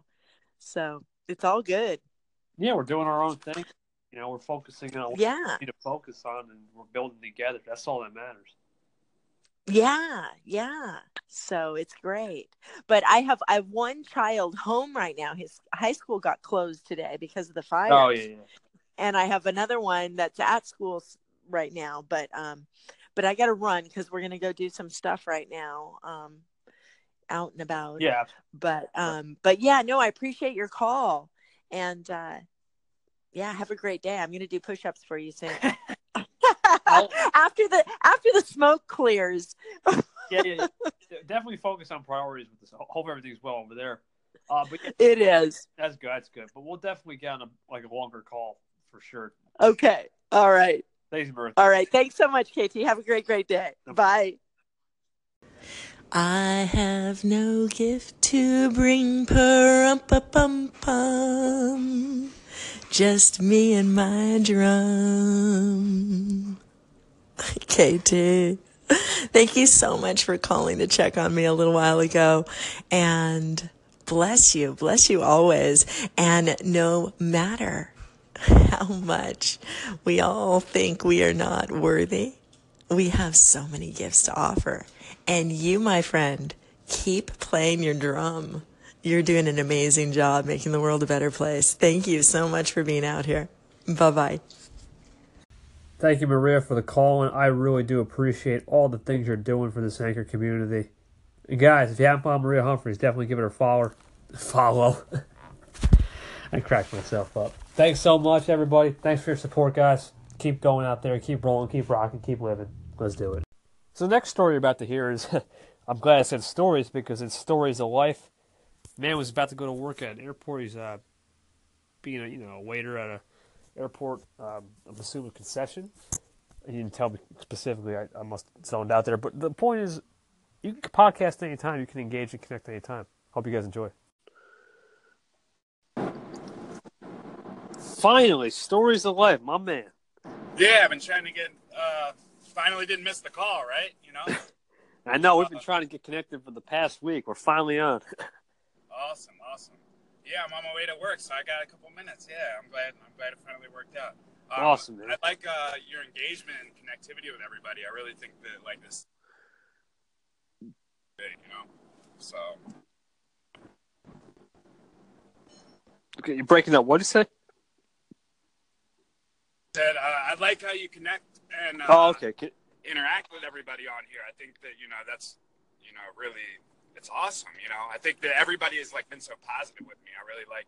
So it's all good. yeah, we're doing our own thing. You know, we're focusing on what Yeah. we need to focus on, and we're building together. That's all that matters. Yeah. Yeah. So it's great. But I have I have one child home right now. His high school got closed today because of the fire. Oh yeah, yeah. And I have another one that's at school right now. But um, but I got to run because we're gonna go do some stuff right now. Um, out and about. yeah. But um, but yeah, no, I appreciate your call, and uh, yeah, have a great day. I'm gonna do push-ups for you soon. After the after the smoke clears. yeah, yeah, yeah. Definitely focus on priorities with this. Hope everything's well over there. Uh, but yeah, It is that's good. That's good. But we'll definitely get on a like a longer call for sure. okay. All right. Thanks, Mirth. All right. Thanks so much, KT. Have a great, great day. Bye. I have no gift to bring, pum pum pum. Just me and my drum. KT, thank you so much for calling to check on me a little while ago. And bless you, bless you always. And no matter how much we all think we are not worthy, we have so many gifts to offer. And you, my friend, keep playing your drum. You're doing an amazing job making the world a better place. Thank you so much for being out here. Bye bye. Thank you, Maria, for the call, and I really do appreciate all the things you're doing for this anchor community. And guys, if you haven't followed Maria Humphreys, definitely give it a follow. Follow. I cracked myself up. Thanks so much, everybody. Thanks for your support, guys. Keep going out there, keep rolling, keep rocking, keep living. Let's do it. So, the next story you're about to hear is I'm glad I said stories because it's stories of life. Man was about to go to work at an airport. He's uh, being a you know a waiter at a airport. Um, I'm assuming concession. He didn't tell me specifically. I, I must zoned out there. But the point is, you can podcast anytime. You can engage and connect anytime. Hope you guys enjoy. Finally, stories of life, my man. Yeah, I've been trying to get. Uh, finally, didn't miss the call, right? You know, I know we've been trying to get connected for the past week. We're finally on. awesome, awesome. Yeah, I'm on my way to work, so I got a couple minutes. Yeah, I'm glad. I'm glad it finally worked out. Um, Awesome, man. I like uh, your engagement and connectivity with everybody. I really think that like this, you know. So Okay, you're breaking up. What did you say? Said uh, I like how you connect and uh, Oh, okay. Interact with everybody on here. I think that you know that's you know really it's awesome. You know, I think that everybody has like been so positive with me. I really like.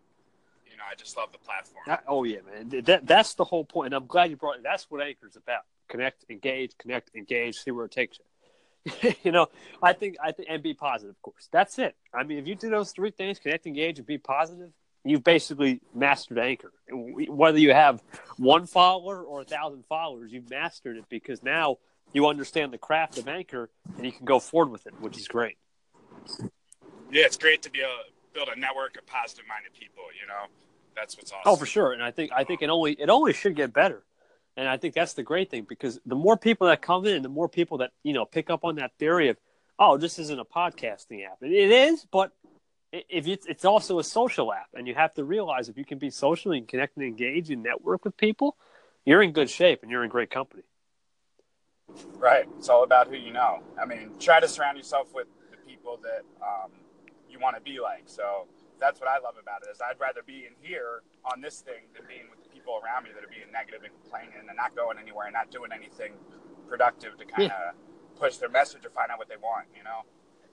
You know, I just love the platform. That- oh yeah, man. That that's the whole point, and I'm glad you brought it. That's what Anchor's about: connect, engage, connect, engage. See where it takes you. you know, I think I think and be positive, of course. That's it. I mean, if you do those three things: connect, engage, and be positive, you've basically mastered Anchor. Whether you have one follower or a thousand followers, you've mastered it because now you understand the craft of Anchor and you can go forward with it, which is great. yeah, it's great to be able to build a network of positive minded people, you know, that's what's awesome. Oh, for sure. And I think I think it only it only should get better. And I think that's the great thing because the more people that come in, the more people that you know pick up on that theory of, oh, this isn't a podcasting app. It is, but if it's, it's also a social app, and you have to realize if you can be socially and connect and engage and network with people, you're in good shape and you're in great company. Right. It's all about who you know. I mean, try to surround yourself with the people that um, you want to be like. So that's what I love about it is I'd rather be in here on this thing than being with the people around me that are being negative and complaining and not going anywhere and not doing anything productive to kind of yeah. push their message or find out what they want. You know.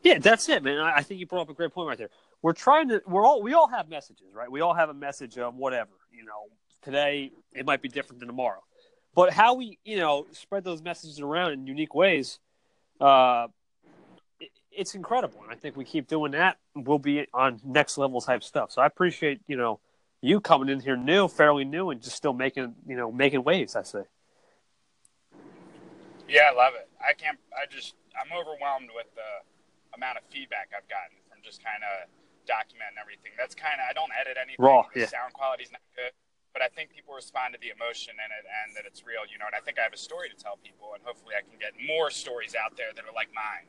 Yeah, that's it, man. I think you brought up a great point right there. We're trying to. We're all. We all have messages, right? We all have a message of whatever. You know, today it might be different than tomorrow, but how we, you know, spread those messages around in unique ways, uh, it, it's incredible. And I think we keep doing that. We'll be on next level type stuff. So I appreciate, you know, you coming in here new, fairly new, and just still making, you know, making waves. I say. Yeah, I love it. I can't. I just. I'm overwhelmed with the amount of feedback I've gotten from just kind of documenting everything. That's kind of I don't edit anything. Raw, the yeah. sound quality's not good, but I think people respond to the emotion in it and that it's real, you know. And I think I have a story to tell people, and hopefully I can get more stories out there that are like mine,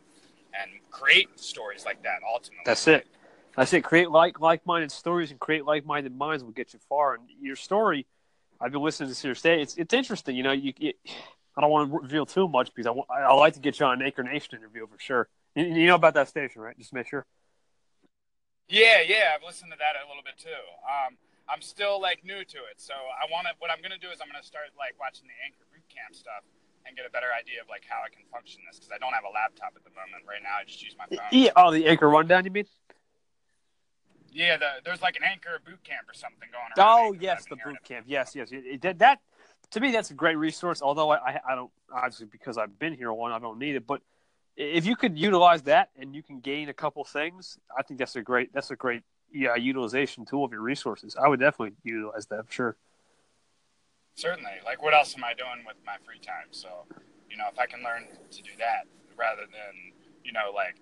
and create stories like that. Ultimately, that's it. That's it. create like like-minded stories and create like-minded minds will get you far. And your story, I've been listening to your say it's it's interesting. You know, you. It, I don't want to reveal too much because I, I, I like to get you on an Anchor Nation interview for sure. You, you know about that station, right? Just make sure. Yeah, yeah, I've listened to that a little bit too. Um, I'm still like new to it, so I want to. What I'm gonna do is I'm gonna start like watching the Anchor boot camp stuff and get a better idea of like how I can function this because I don't have a laptop at the moment. Right now, I just use my phone. Yeah. Oh, the Anchor rundown, you mean? Yeah, the, there's like an Anchor boot camp or something going on. Oh yes, the boot camp. Yes, yes. It, it, that to me, that's a great resource. Although I, I don't obviously because I've been here one, I don't need it, but if you could utilize that and you can gain a couple things, I think that's a great that's a great yeah utilization tool of your resources. I would definitely utilize that for sure. Certainly. Like, what else am I doing with my free time? So, you know, if I can learn to do that rather than you know like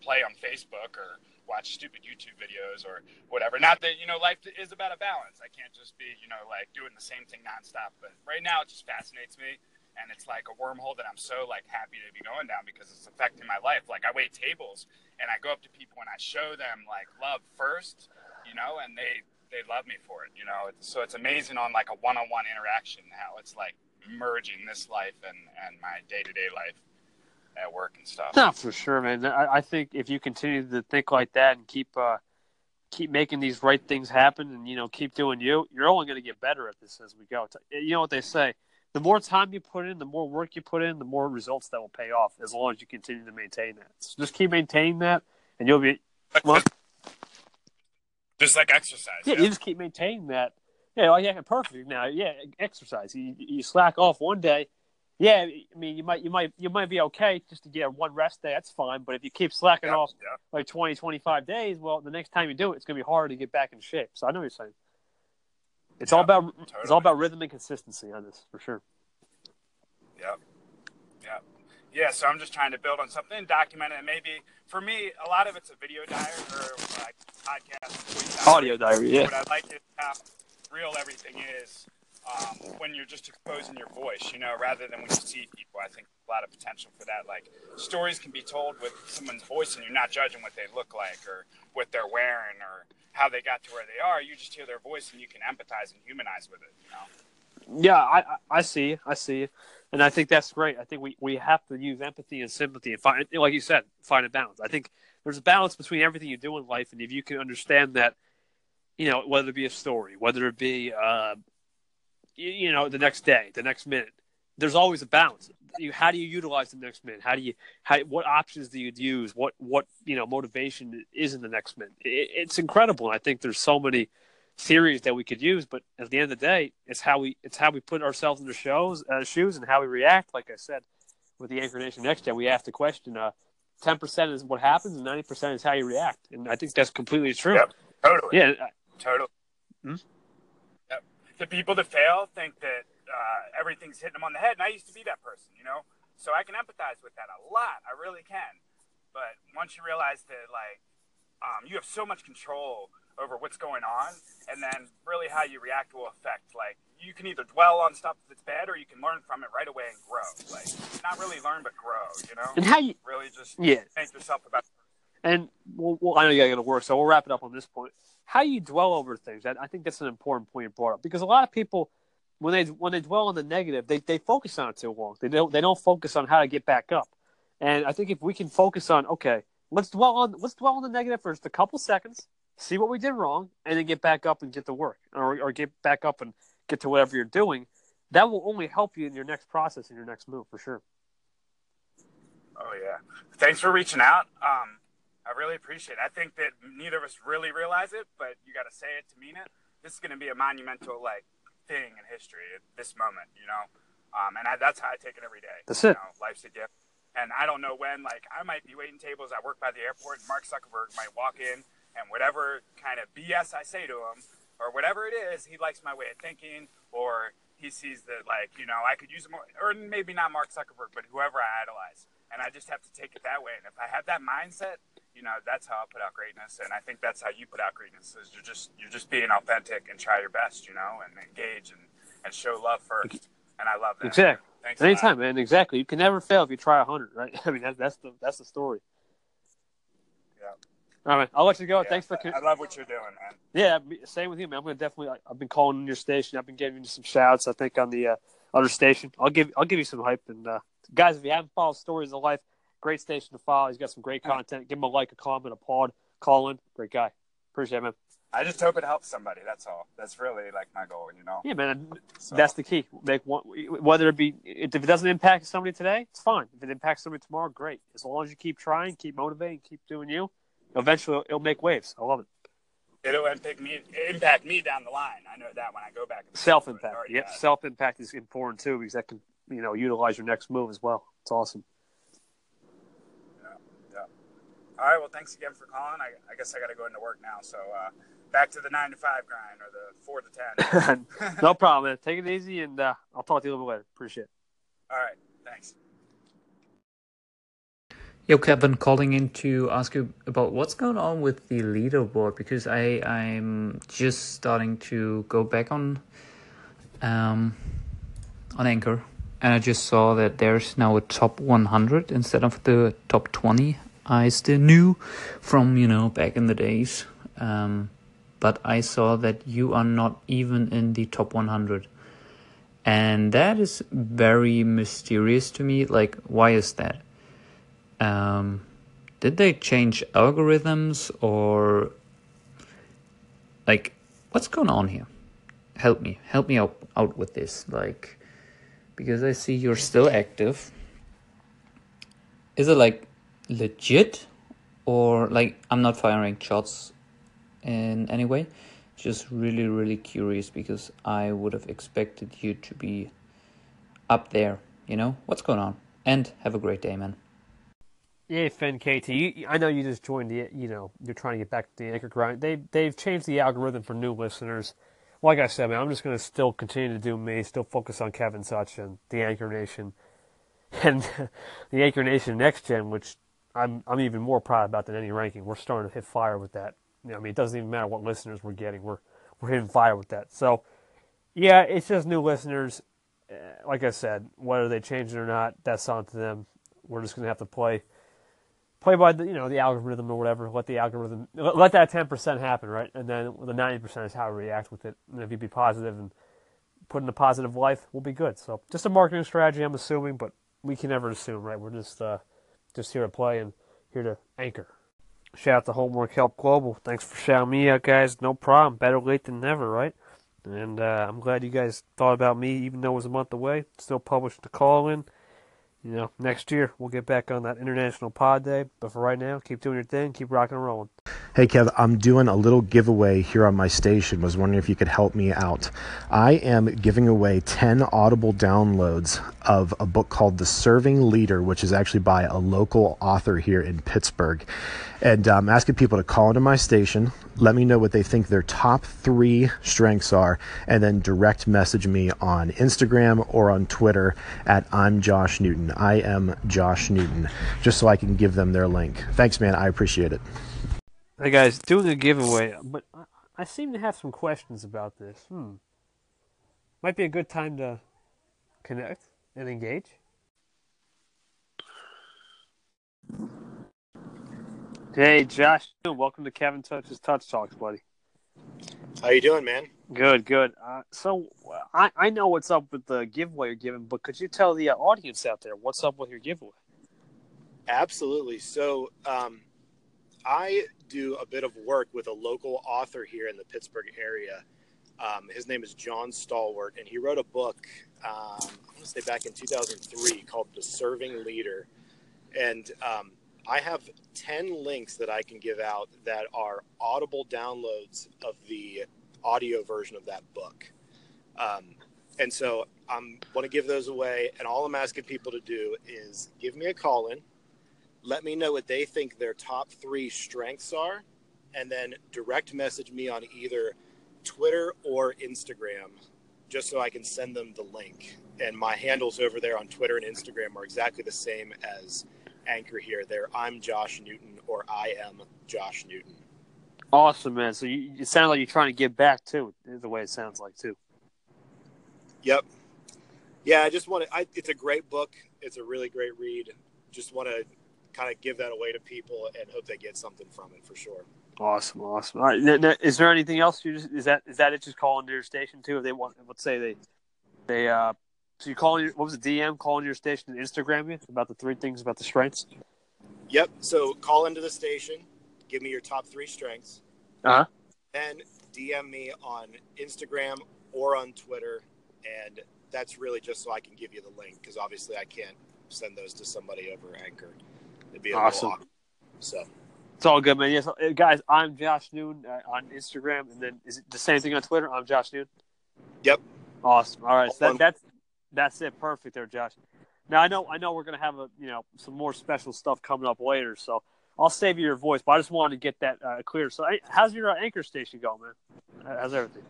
play on Facebook or watch stupid YouTube videos or whatever. Not that you know life is about a balance. I can't just be you know like doing the same thing nonstop. But right now, it just fascinates me and it's like a wormhole that I'm so like happy to be going down because it's affecting my life. Like I wait tables and I go up to people and I show them like love first, you know, and they they love me for it, you know. So it's amazing on like a one-on-one interaction how it's like merging this life and and my day-to-day life at work and stuff. Not for sure, man. I, I think if you continue to think like that and keep uh keep making these right things happen and you know keep doing you, you're only going to get better at this as we go. You know what they say the more time you put in, the more work you put in, the more results that will pay off as long as you continue to maintain that. So just keep maintaining that, and you'll be. Well, just like exercise. Yeah, yeah, you just keep maintaining that. Yeah, well, yeah, perfect. Now, yeah, exercise. You, you slack off one day. Yeah, I mean, you might, you might, you might be okay just to get one rest day. That's fine. But if you keep slacking yeah, off yeah. like 20, 25 days, well, the next time you do it, it's going to be harder to get back in shape. So I know what you're saying. It's yeah, all about totally. it's all about rhythm and consistency on this for sure. Yeah, yeah, yeah. So I'm just trying to build on something, document it. And maybe for me, a lot of it's a video diary or like podcast, audio diary. Yeah. What I like is how real everything is um, when you're just exposing your voice, you know, rather than when you see people. I think a lot of potential for that. Like stories can be told with someone's voice, and you're not judging what they look like or what they're wearing or how they got to where they are. You just hear their voice, and you can empathize and humanize with it. You know. Yeah, I I see, I see, and I think that's great. I think we, we have to use empathy and sympathy and find, like you said, find a balance. I think there's a balance between everything you do in life, and if you can understand that, you know, whether it be a story, whether it be uh, you know the next day the next minute. There's always a balance. You, how do you utilize the next minute? How do you how, what options do you use? What what you know motivation is in the next minute? It, it's incredible. I think there's so many theories that we could use but at the end of the day it's how we it's how we put ourselves in the shows uh, shoes and how we react. Like i said with the Anchor Nation next day we asked the question uh, 10% is what happens and 90% is how you react. And i think that's completely true. Yep, totally. Yeah. Totally. Hmm? The people that fail think that uh, everything's hitting them on the head, and I used to be that person, you know. So I can empathize with that a lot. I really can. But once you realize that, like, um, you have so much control over what's going on, and then really how you react will affect. Like you can either dwell on stuff that's bad, or you can learn from it right away and grow. Like not really learn, but grow. You know, And how you really just yeah. think yourself about. And we'll, we'll, I know you got to go to work, so we'll wrap it up on this point. How you dwell over things, I, think that's an important point you brought up because a lot of people, when they when they dwell on the negative, they, they focus on it too long. They don't they don't focus on how to get back up. And I think if we can focus on okay, let's dwell on let's dwell on the negative for just a couple seconds, see what we did wrong, and then get back up and get to work, or or get back up and get to whatever you're doing. That will only help you in your next process and your next move for sure. Oh yeah, thanks for reaching out. Um, I really appreciate it. I think that neither of us really realize it, but you got to say it to mean it. This is going to be a monumental like thing in history at this moment, you know. Um, and I, that's how I take it every day. That's you it. Know, life's a gift, and I don't know when. Like I might be waiting tables. I work by the airport, and Mark Zuckerberg might walk in, and whatever kind of BS I say to him, or whatever it is, he likes my way of thinking, or he sees that like you know I could use more, or maybe not Mark Zuckerberg, but whoever I idolize. And I just have to take it that way. And if I have that mindset, you know, that's how I put out greatness. And I think that's how you put out greatness is you're just you're just being authentic and try your best, you know, and engage and, and show love first. And I love that. Exactly. Thanks. Anytime, man. Exactly. You can never fail if you try a hundred, right? I mean, that's that's the that's the story. Yeah. All right, man. I'll let you go. Yeah, Thanks for. I love what you're doing, man. Yeah, same with you, man. I'm gonna definitely. I've been calling your station. I've been giving you some shouts. I think on the uh, other station. I'll give. I'll give you some hype. And uh, guys, if you haven't followed Stories of Life, great station to follow. He's got some great content. Give him a like, a comment, a pod. Call in. Great guy. Appreciate it, man. I just hope it helps somebody. That's all. That's really like my goal, you know. Yeah, man. So, That's the key. Make one, whether it be if it doesn't impact somebody today, it's fine. If it impacts somebody tomorrow, great. As long as you keep trying, keep motivating, keep doing you, eventually it'll make waves. I love it. it'll impact me. Impact me down the line. I know that when I go back. and Self impact. Yep, self impact is important too because that can you know utilize your next move as well. It's awesome. Yeah. yeah. All right. Well, thanks again for calling. I, I guess I got to go into work now. So uh, back to the nine to five grind or the four to ten. no problem, man. Take it easy, and uh, I'll talk to you a little bit later. Appreciate it. All right. Thanks. Yo, Kevin, calling in to ask you about what's going on with the leaderboard because I I'm just starting to go back on um on Anchor and I just saw that there's now a top 100 instead of the top 20 I still knew from you know back in the days. Um, but I saw that you are not even in the top 100. And that is very mysterious to me. Like, why is that? um, did they change algorithms or like what's going on here help me help me out, out with this like because i see you're still active is it like legit or like i'm not firing shots in any way just really really curious because i would have expected you to be up there you know what's going on and have a great day man Yeah, Finn KT. You, I know you just joined the. You know, you're trying to get back to the anchor grind. They they've changed the algorithm for new listeners. Like I said, man, I'm just gonna still continue to do me. Still focus on Kevin Touch and the Anchor Nation, and the Anchor Nation Next Gen, which I'm I'm even more proud about than any ranking. We're starting to hit fire with that. You know, I mean, it doesn't even matter what listeners we're getting. We're we're hitting fire with that. So, yeah, it's just new listeners. Uh, like I said, whether they change it or not, that's on to them. We're just gonna have to play play by the you know the algorithm or whatever. Let the algorithm let that ten percent happen, right? And then the ninety percent is how we react with it. And if you be positive and put in a positive life, we'll be good. So just a marketing strategy, I'm assuming, but we can never assume, right? We're just uh, just here to play and here to anchor. Shout out to Homework Help Global. Thanks for shouting me out, guys. No problem. Better late than never, right? And uh, I'm glad you guys thought about me, even though it was a month away. Still published the call in you know, next year we'll get back on that international pod day. But for right now, keep doing your thing, keep rocking and rolling. Hey Kev, I'm doing a little giveaway here on my station. Was wondering if you could help me out. I am giving away 10 audible downloads of a book called The Serving Leader, which is actually by a local author here in Pittsburgh. And I'm asking people to call into my station, let me know what they think their top three strengths are, and then direct message me on Instagram or on Twitter at I'm Josh Newton. I am Josh Newton, just so I can give them their link. Thanks, man. I appreciate it. Hey guys, doing a giveaway, but I, I seem to have some questions about this. Hmm. Might be a good time to connect and engage. Hey Josh, welcome to Kevin Touches Touch Talks, buddy. How you doing, man? Good, good. Uh, so I I know what's up with the giveaway you're giving, but could you tell the uh, audience out there what's up with your giveaway? Absolutely. So, um, I do a bit of work with a local author here in the Pittsburgh area. Um, his name is John Stahl-Wert, and he wrote a book, um, I want to say back in 2003, called The Serving Leader. And um, I have 10 links that I can give out that are audible downloads of the audio version of that book. Um, and so I'm want to give those away. And all I'm asking people to do is give me a call in let me know what they think their top three strengths are, and then direct message me on either Twitter or Instagram, just so I can send them the link. And my handles over there on Twitter and Instagram are exactly the same as Anchor here. There, I'm Josh Newton, or I am Josh Newton. Awesome, man. So you, it sounds like you're trying to give back too, the way it sounds like too. Yep. Yeah, I just want to. I, it's a great book. It's a really great read. Just want to kind of give that away to people and hope they get something from it for sure. Awesome, awesome. All right, is there anything else? You just is that is that it? Just calling your station too? If they want, let's say they they uh, so you calling what was the DM calling your station and Instagram you about the three things about the strengths? Yep. So call into the station, give me your top three strengths, uh huh, and DM me on Instagram or on Twitter, and that's really just so I can give you the link because obviously I can't send those to somebody over Anchor. It'd be awesome. So it's all good, man. Yes, uh, guys, I'm Josh Noon uh, on Instagram, and then is it the same thing on Twitter? I'm Josh Noon. Yep. Awesome. All right, so that, that's that's it. Perfect, there, Josh. Now I know I know we're gonna have a you know some more special stuff coming up later, so I'll save you your voice. But I just wanted to get that uh, clear. So, how's your uh, anchor station going, man? How's everything?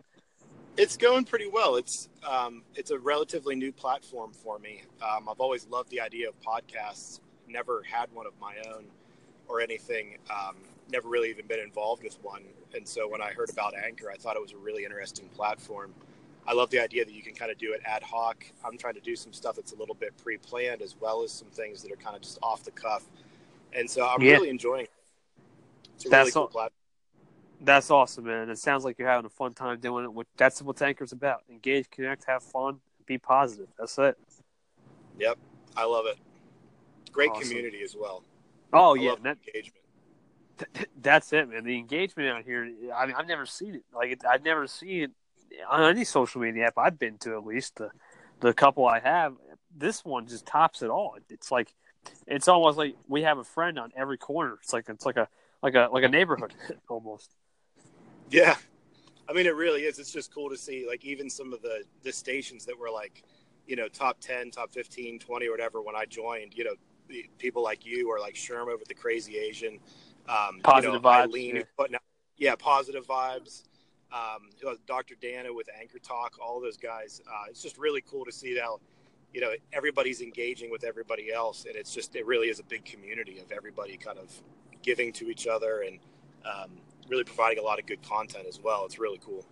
It's going pretty well. It's um, it's a relatively new platform for me. Um, I've always loved the idea of podcasts. Never had one of my own or anything. Um, never really even been involved with one. And so when I heard about Anchor, I thought it was a really interesting platform. I love the idea that you can kind of do it ad hoc. I'm trying to do some stuff that's a little bit pre-planned, as well as some things that are kind of just off the cuff. And so I'm Yeah. really enjoying. It. It's a That's really cool all- platform. That's awesome, man. It sounds like you're having a fun time doing it. Which that's what Anchor's about: engage, connect, have fun, be positive. That's it. Yep, I love it. Great Awesome. community as well. Oh I yeah, that, engagement. that's it, man. The engagement out here. I mean, I've never seen it. Like it, I've never seen it on any social media app I've been to. At least the the couple I have, this one just tops it all. It's like it's almost like we have a friend on every corner. It's like it's like a like a like a neighborhood almost. Yeah. I mean, it really is. It's just cool to see, like, even some of the, the stations that were like, you know, top 10, top 15, 20, or whatever when I joined, you know, people like you or like Sherm over the crazy Asian, um, Positive you know, vibes, Eileen, yeah. putting out, yeah, positive vibes. Um, Dr. Dana with Anchor Talk, all those guys. Uh, it's just really cool to see how, you know, everybody's engaging with everybody else. And it's just, it really is a big community of everybody kind of giving to each other and, um, really providing a lot of good content as well. It's really cool.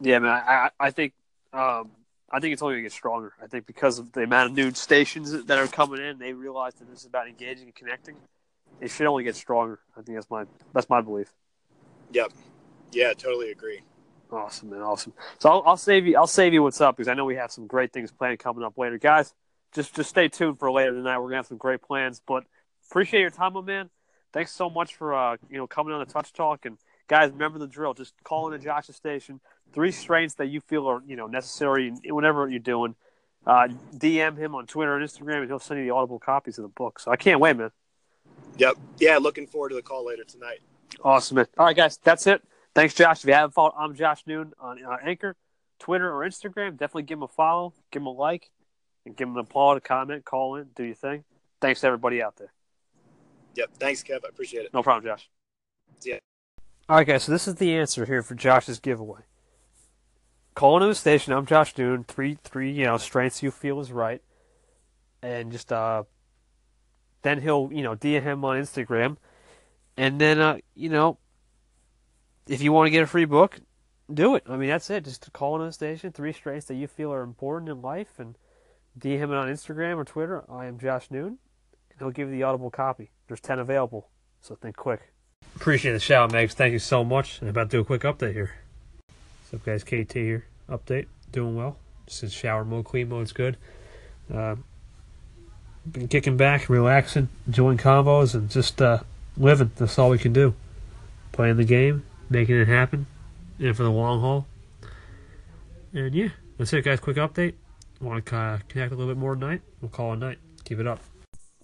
Yeah, man. I I- I think um, I think it's only gonna get stronger. I think because of the amount of new stations that are coming in, they realize that this is about engaging and connecting. It should only get stronger. I think that's my that's my belief. Yep. Yeah, totally agree. Awesome, man. Awesome. So I'll, I'll save you. I'll save you what's up because I know we have some great things planned coming up later, guys. Just just stay tuned for later tonight. We're gonna have some great plans. But appreciate your time, my man. Thanks so much for uh, you know coming on the Touch Talk and guys. Remember the drill. Just call in into Josh's station. Three strengths that you feel are you know necessary whenever you're doing. Uh, DM him on Twitter and Instagram, and he'll send you the audible copies of the book. So I can't wait, man. Yep. Yeah, looking forward to the call later tonight. Awesome, man. All right, guys, that's it. Thanks, Josh. If you haven't followed, I'm Josh Noon on uh, Anchor, Twitter, or Instagram. Definitely give him a follow, give him a like, and give him an applaud, a comment, call in, do your thing. Thanks to everybody out there. Yep. Thanks, Kev. I appreciate it. No problem, Josh. Yeah. All right, guys. So this is the answer here for Josh's giveaway. Call into the station. I'm Josh Noon. Three, three, you know, strengths you feel is right, and just uh, then he'll, you know, DM him on Instagram, and then uh, you know, if you want to get a free book, do it. I mean, that's it. Just call in the station, three strengths that you feel are important in life, and DM him on Instagram or Twitter. I am Josh Noon, and he'll give you the audible copy. There's 10 available, so think quick. Appreciate the shout, out, Megs. Thank you so much. I'm about to do a quick update here. What's up, guys? KT here. Update. Doing well. In shower mode, clean mode's good. Uh, been kicking back, relaxing, enjoying combos, and just uh, living. That's all we can do. Playing the game, making it happen, and for the long haul. And yeah, that's it, guys. Quick update. Want to uh, connect a little bit more tonight? We'll call it a night. Keep it up.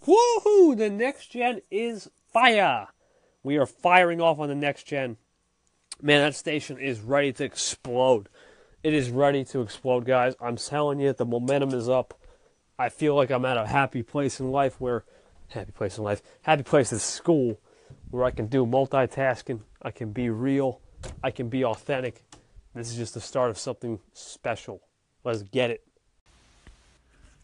Woohoo! The next gen is fire. We are firing off on the next gen. Man, that station is ready to explode. It is ready to explode, guys. I'm telling you, the momentum is up. I feel like I'm at a happy place in life where, happy place in life, happy place at school where I can do multitasking, I can be real, I can be authentic. This is just the start of something special. Let's get it.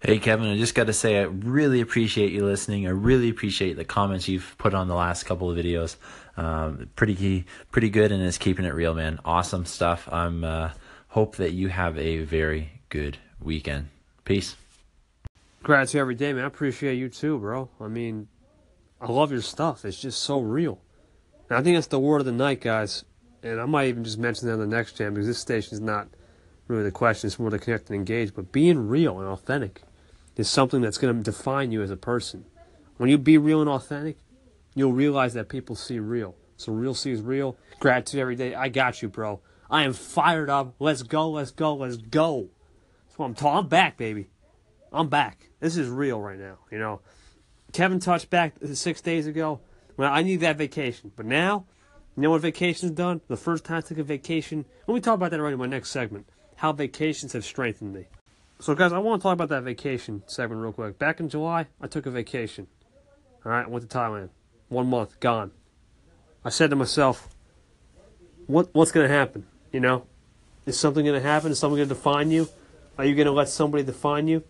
Hey Kevin, I just got to say I really appreciate you listening. I really appreciate the comments you've put on the last couple of videos. Um, pretty pretty good, and it's keeping it real, man. Awesome stuff. I'm uh, hope that you have a very good weekend. Peace. Gratitude every day, man. I appreciate you too, bro. I mean, I love your stuff. It's just so real. And I think that's the word of the night, guys. And I might even just mention that on the next jam because this station is not really the question. It's more to connect and engage. But being real and authentic is something that's going to define you as a person. When you be real and authentic, you'll realize that people see real. So real sees real. Gratitude every day. I got you, bro. I am fired up. Let's go, let's go, let's go. That's what I'm talking. I'm back, baby. I'm back. This is real right now. You know, Kevin touched back six days ago. Well, I need that vacation, but now, you know what vacation's done? The first time I took a vacation. Let me talk about that right in my next segment. How vacations have strengthened me. So, guys, I want to talk about that vacation segment real quick. Back in July, I took a vacation. All right, I went to Thailand. One month, gone. I said to myself, "What what's going to happen? You know, is something going to happen? Is something going to define you? Are you going to let somebody define you,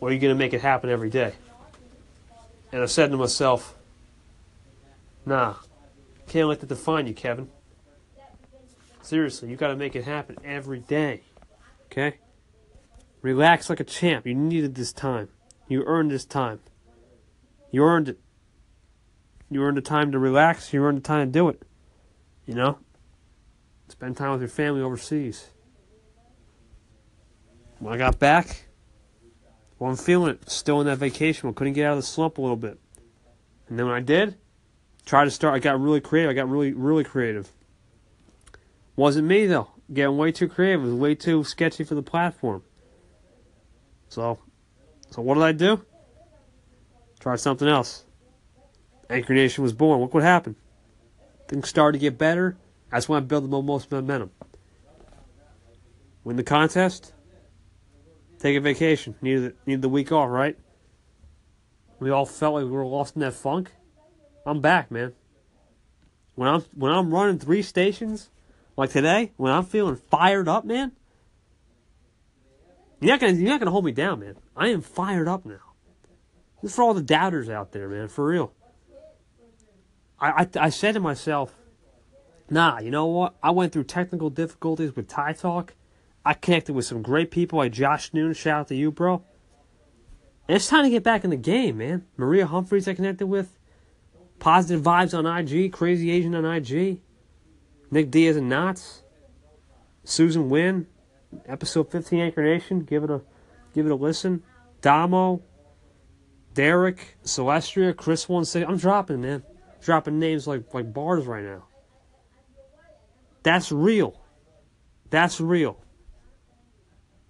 or are you going to make it happen every day?" And I said to myself, "Nah, can't let that define you, Kevin. Seriously, you got to make it happen every day. Okay." Relax like a champ. You needed this time. You earned this time. You earned it. You earned the time to relax. You earned the time to do it. You know? Spend time with your family overseas. When I got back, well, I'm feeling it. Still in that vacation. I couldn't get out of the slump a little bit. And then when I did, try to start, I got really creative. I got really, really creative. Wasn't me, though. Getting way too creative. It was way too sketchy for the platform. So, so what did I do? Try something else. Anchor Nation was born. Look what happened. Things started to get better. That's when I build the most momentum. Win the contest. Take a vacation. Needed needed the week off, right? We all felt like we were lost in that funk. I'm back, man. When I'm when I'm running three stations, like today, when I'm feeling fired up, man, you're not gonna you're not gonna hold me down, man. I am fired up now. This is for all the doubters out there, man. For real. I, I, I said to myself, nah, you know what? I went through technical difficulties with Thai Talk. I connected with some great people like Josh Noon. Shout out to you, bro. And it's time to get back in the game, man. Maria Humphreys I connected with. Positive vibes on IG. Crazy Asian on IG. Nick Diaz and Knots. Susan Wynn episode 15 Anchor Nation. Give it a give it a listen. Damo, Derek, Celestria, Chris one six. I'm dropping man, dropping names like like bars right now. That's real. That's real.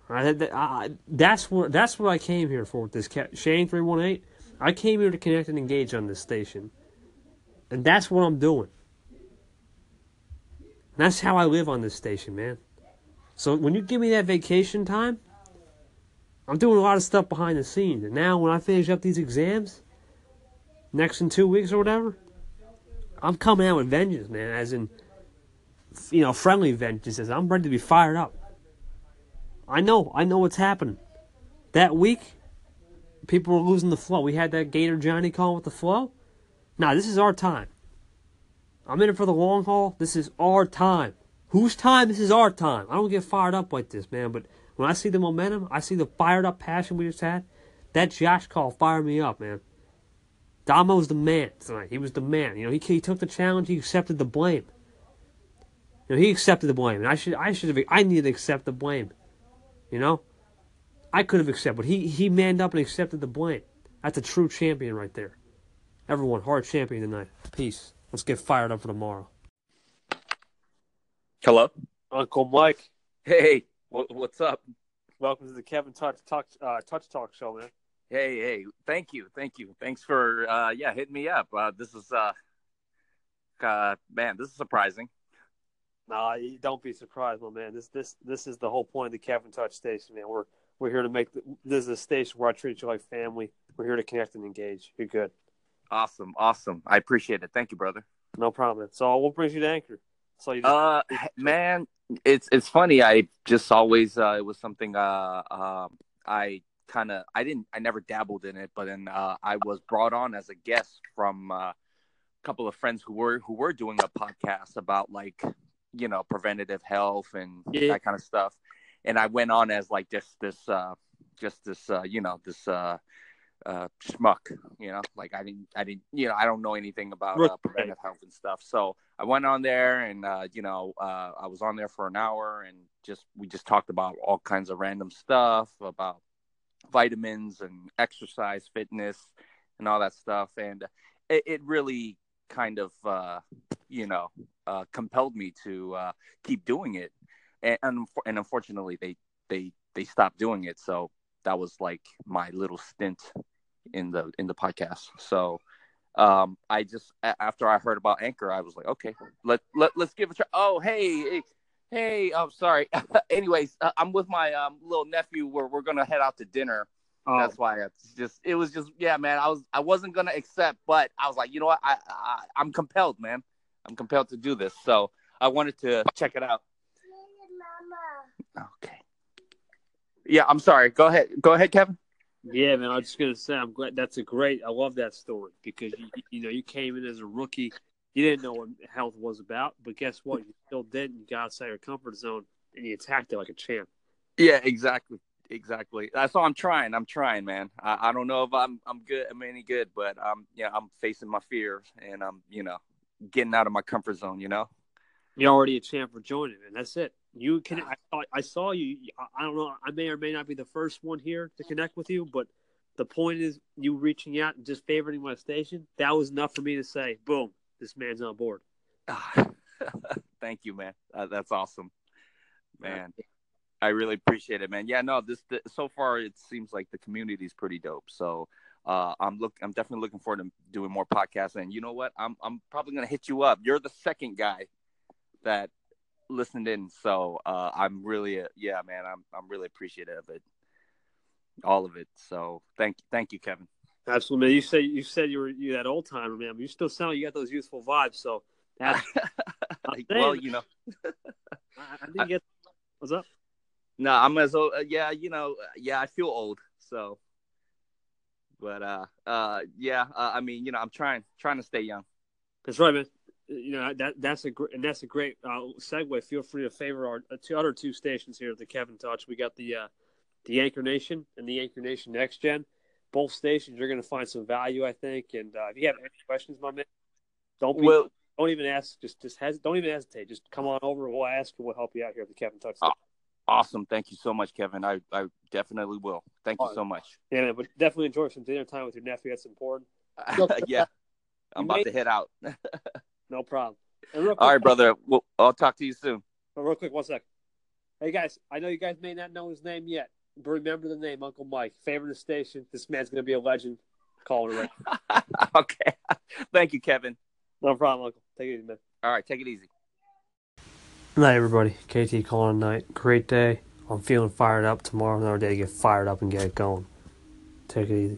Right, that's what that's what I came here for with this Shane three one eight. I came here to connect and engage on this station, and that's what I'm doing. that's how I live on this station, man. So when you give me that vacation time, I'm doing a lot of stuff behind the scenes. And now when I finish up these exams, next in two weeks or whatever, I'm coming out with vengeance, man. As in, you know, friendly vengeance. As I'm ready to be fired up. I know, I know what's happening. That week, people were losing the flow. We had that Gator Johnny call with the flow. Now this is our time. I'm in it for the long haul. This is our time. Whose time? This is our time. I don't get fired up like this, man. But when I see the momentum, I see the fired up passion we just had. That Josh call fired me up, man. Damo was the man tonight. He was the man. You know, he, he took the challenge. He accepted the blame. You know, he accepted the blame, and I should I should have I needed to accept the blame. You know, I could have accepted, but he he manned up and accepted the blame. That's a true champion right there. Everyone, hard champion tonight. Peace. Let's get fired up for tomorrow. Hello. Uncle Mike, Hey, wh- what's up? welcome to the Kevin Touch Touch uh, Touch Talk Show, man. Hey, hey, thank you, thank you, thanks for uh, yeah hitting me up. Uh, this is uh, uh, man, this is surprising. Nah, you don't be surprised, my man. This this this is the whole point of the Kevin Touch Station, man. We're we're here to make the, this is a station where I treat you like family. We're here to connect and engage. You're good. Awesome, awesome. I appreciate it. Thank you, brother. No problem. So what brings you to Anchor? So you just, Uh, man, it's it's funny. I just always uh, it was something uh, uh I kind of I didn't I never dabbled in it, but then uh, I was brought on as a guest from uh, a couple of friends who were who were doing a podcast about like you know preventative health and Yeah. that kind of stuff, and I went on as like just this uh just this uh you know this uh uh schmuck you know? Like i didn't i didn't you know i don't know anything about uh, preventive health and stuff. So i went on there and uh you know uh i was on there for an hour and just we just talked about all kinds of random stuff about vitamins and exercise fitness and all that stuff. And it, it really kind of uh you know uh compelled me to uh keep doing it. And and, unfortunately they they they stopped doing it. So that was like my little stint in the in the podcast. So um i just after i heard about anchor i was like okay let, let let's give it a try. Oh hey hey, i'm sorry. Anyways uh, i'm with my um little nephew. Where we're gonna head out to dinner oh, that's why it's just it was just yeah man i was i wasn't gonna accept but i was like you know what i, I i'm compelled man i'm compelled to do this so i wanted to check it out okay yeah i'm sorry go ahead go ahead kevin yeah, man. I was just gonna say, I'm glad. That's a great. I love that story because you you know you came in as a rookie. You didn't know what health was about, but guess what? You still did. You got outside your comfort zone and you attacked it like a champ. Yeah, exactly, exactly. That's all I'm trying. I'm trying, man. I, I don't know if I'm I'm good. I'm any good, but um, yeah, I'm facing my fears and I'm you know getting out of my comfort zone. You know. You're already a champ for joining, and That's it. You can. I, saw- I saw you. I- I don't know. I may or may not be the first one here to connect with you, but the point is, you reaching out and just favoriting my station. That was enough for me to say, boom, this man's on board. Thank you, man. Uh, that's awesome, man. I really appreciate it, man. Yeah, no, this the, so far it seems like the community is pretty dope. So uh, I'm look, I'm definitely looking forward to doing more podcasts. And you know what? I'm I'm probably gonna hit you up. You're the second guy that listened in, so uh, I'm really uh, yeah, man. I'm I'm really appreciative of it, all of it. So thank thank you, Kevin. Absolutely, man. You said you said you were you that old timer, man. But you still sound you got those youthful vibes. So that's well, you know. I, I didn't get. What's up? No, I'm as old. Uh, yeah, you know, uh, yeah, I feel old. So, but uh, uh, yeah, uh, I mean, you know, I'm trying, trying to stay young. That's right, man. You know that that's a great and that's a great uh, segue. Feel free to favor our uh, two other two stations here at the Kevin Touch. We got the uh, the Anchor Nation and the Anchor Nation Next Gen. Both stations, you're going to find some value, I think. And uh, if you have any questions, my man, don't be, Well, don't even ask. Just just has, don't even hesitate. Just come on over. We'll ask and we'll help you out here at the Kevin Touch. Awesome. Thank you so much, Kevin. I, I definitely will. Thank you so much. Yeah, but definitely enjoy some dinner time with your nephew. That's important. yeah, I'm about to head out. No problem. Quick, All right, brother. Well, I'll talk to you soon. Real quick, one sec. Hey guys, I know you guys may not know his name yet, but remember the name, Uncle Mike. Favorite station. This man's gonna be a legend. Call it right. okay. Thank you, Kevin. No problem, Uncle. Take it easy, man. All right, take it easy. Night, everybody. KT calling tonight. Great day. I'm feeling fired up. Tomorrow, another day to get fired up and get it going. Take it easy.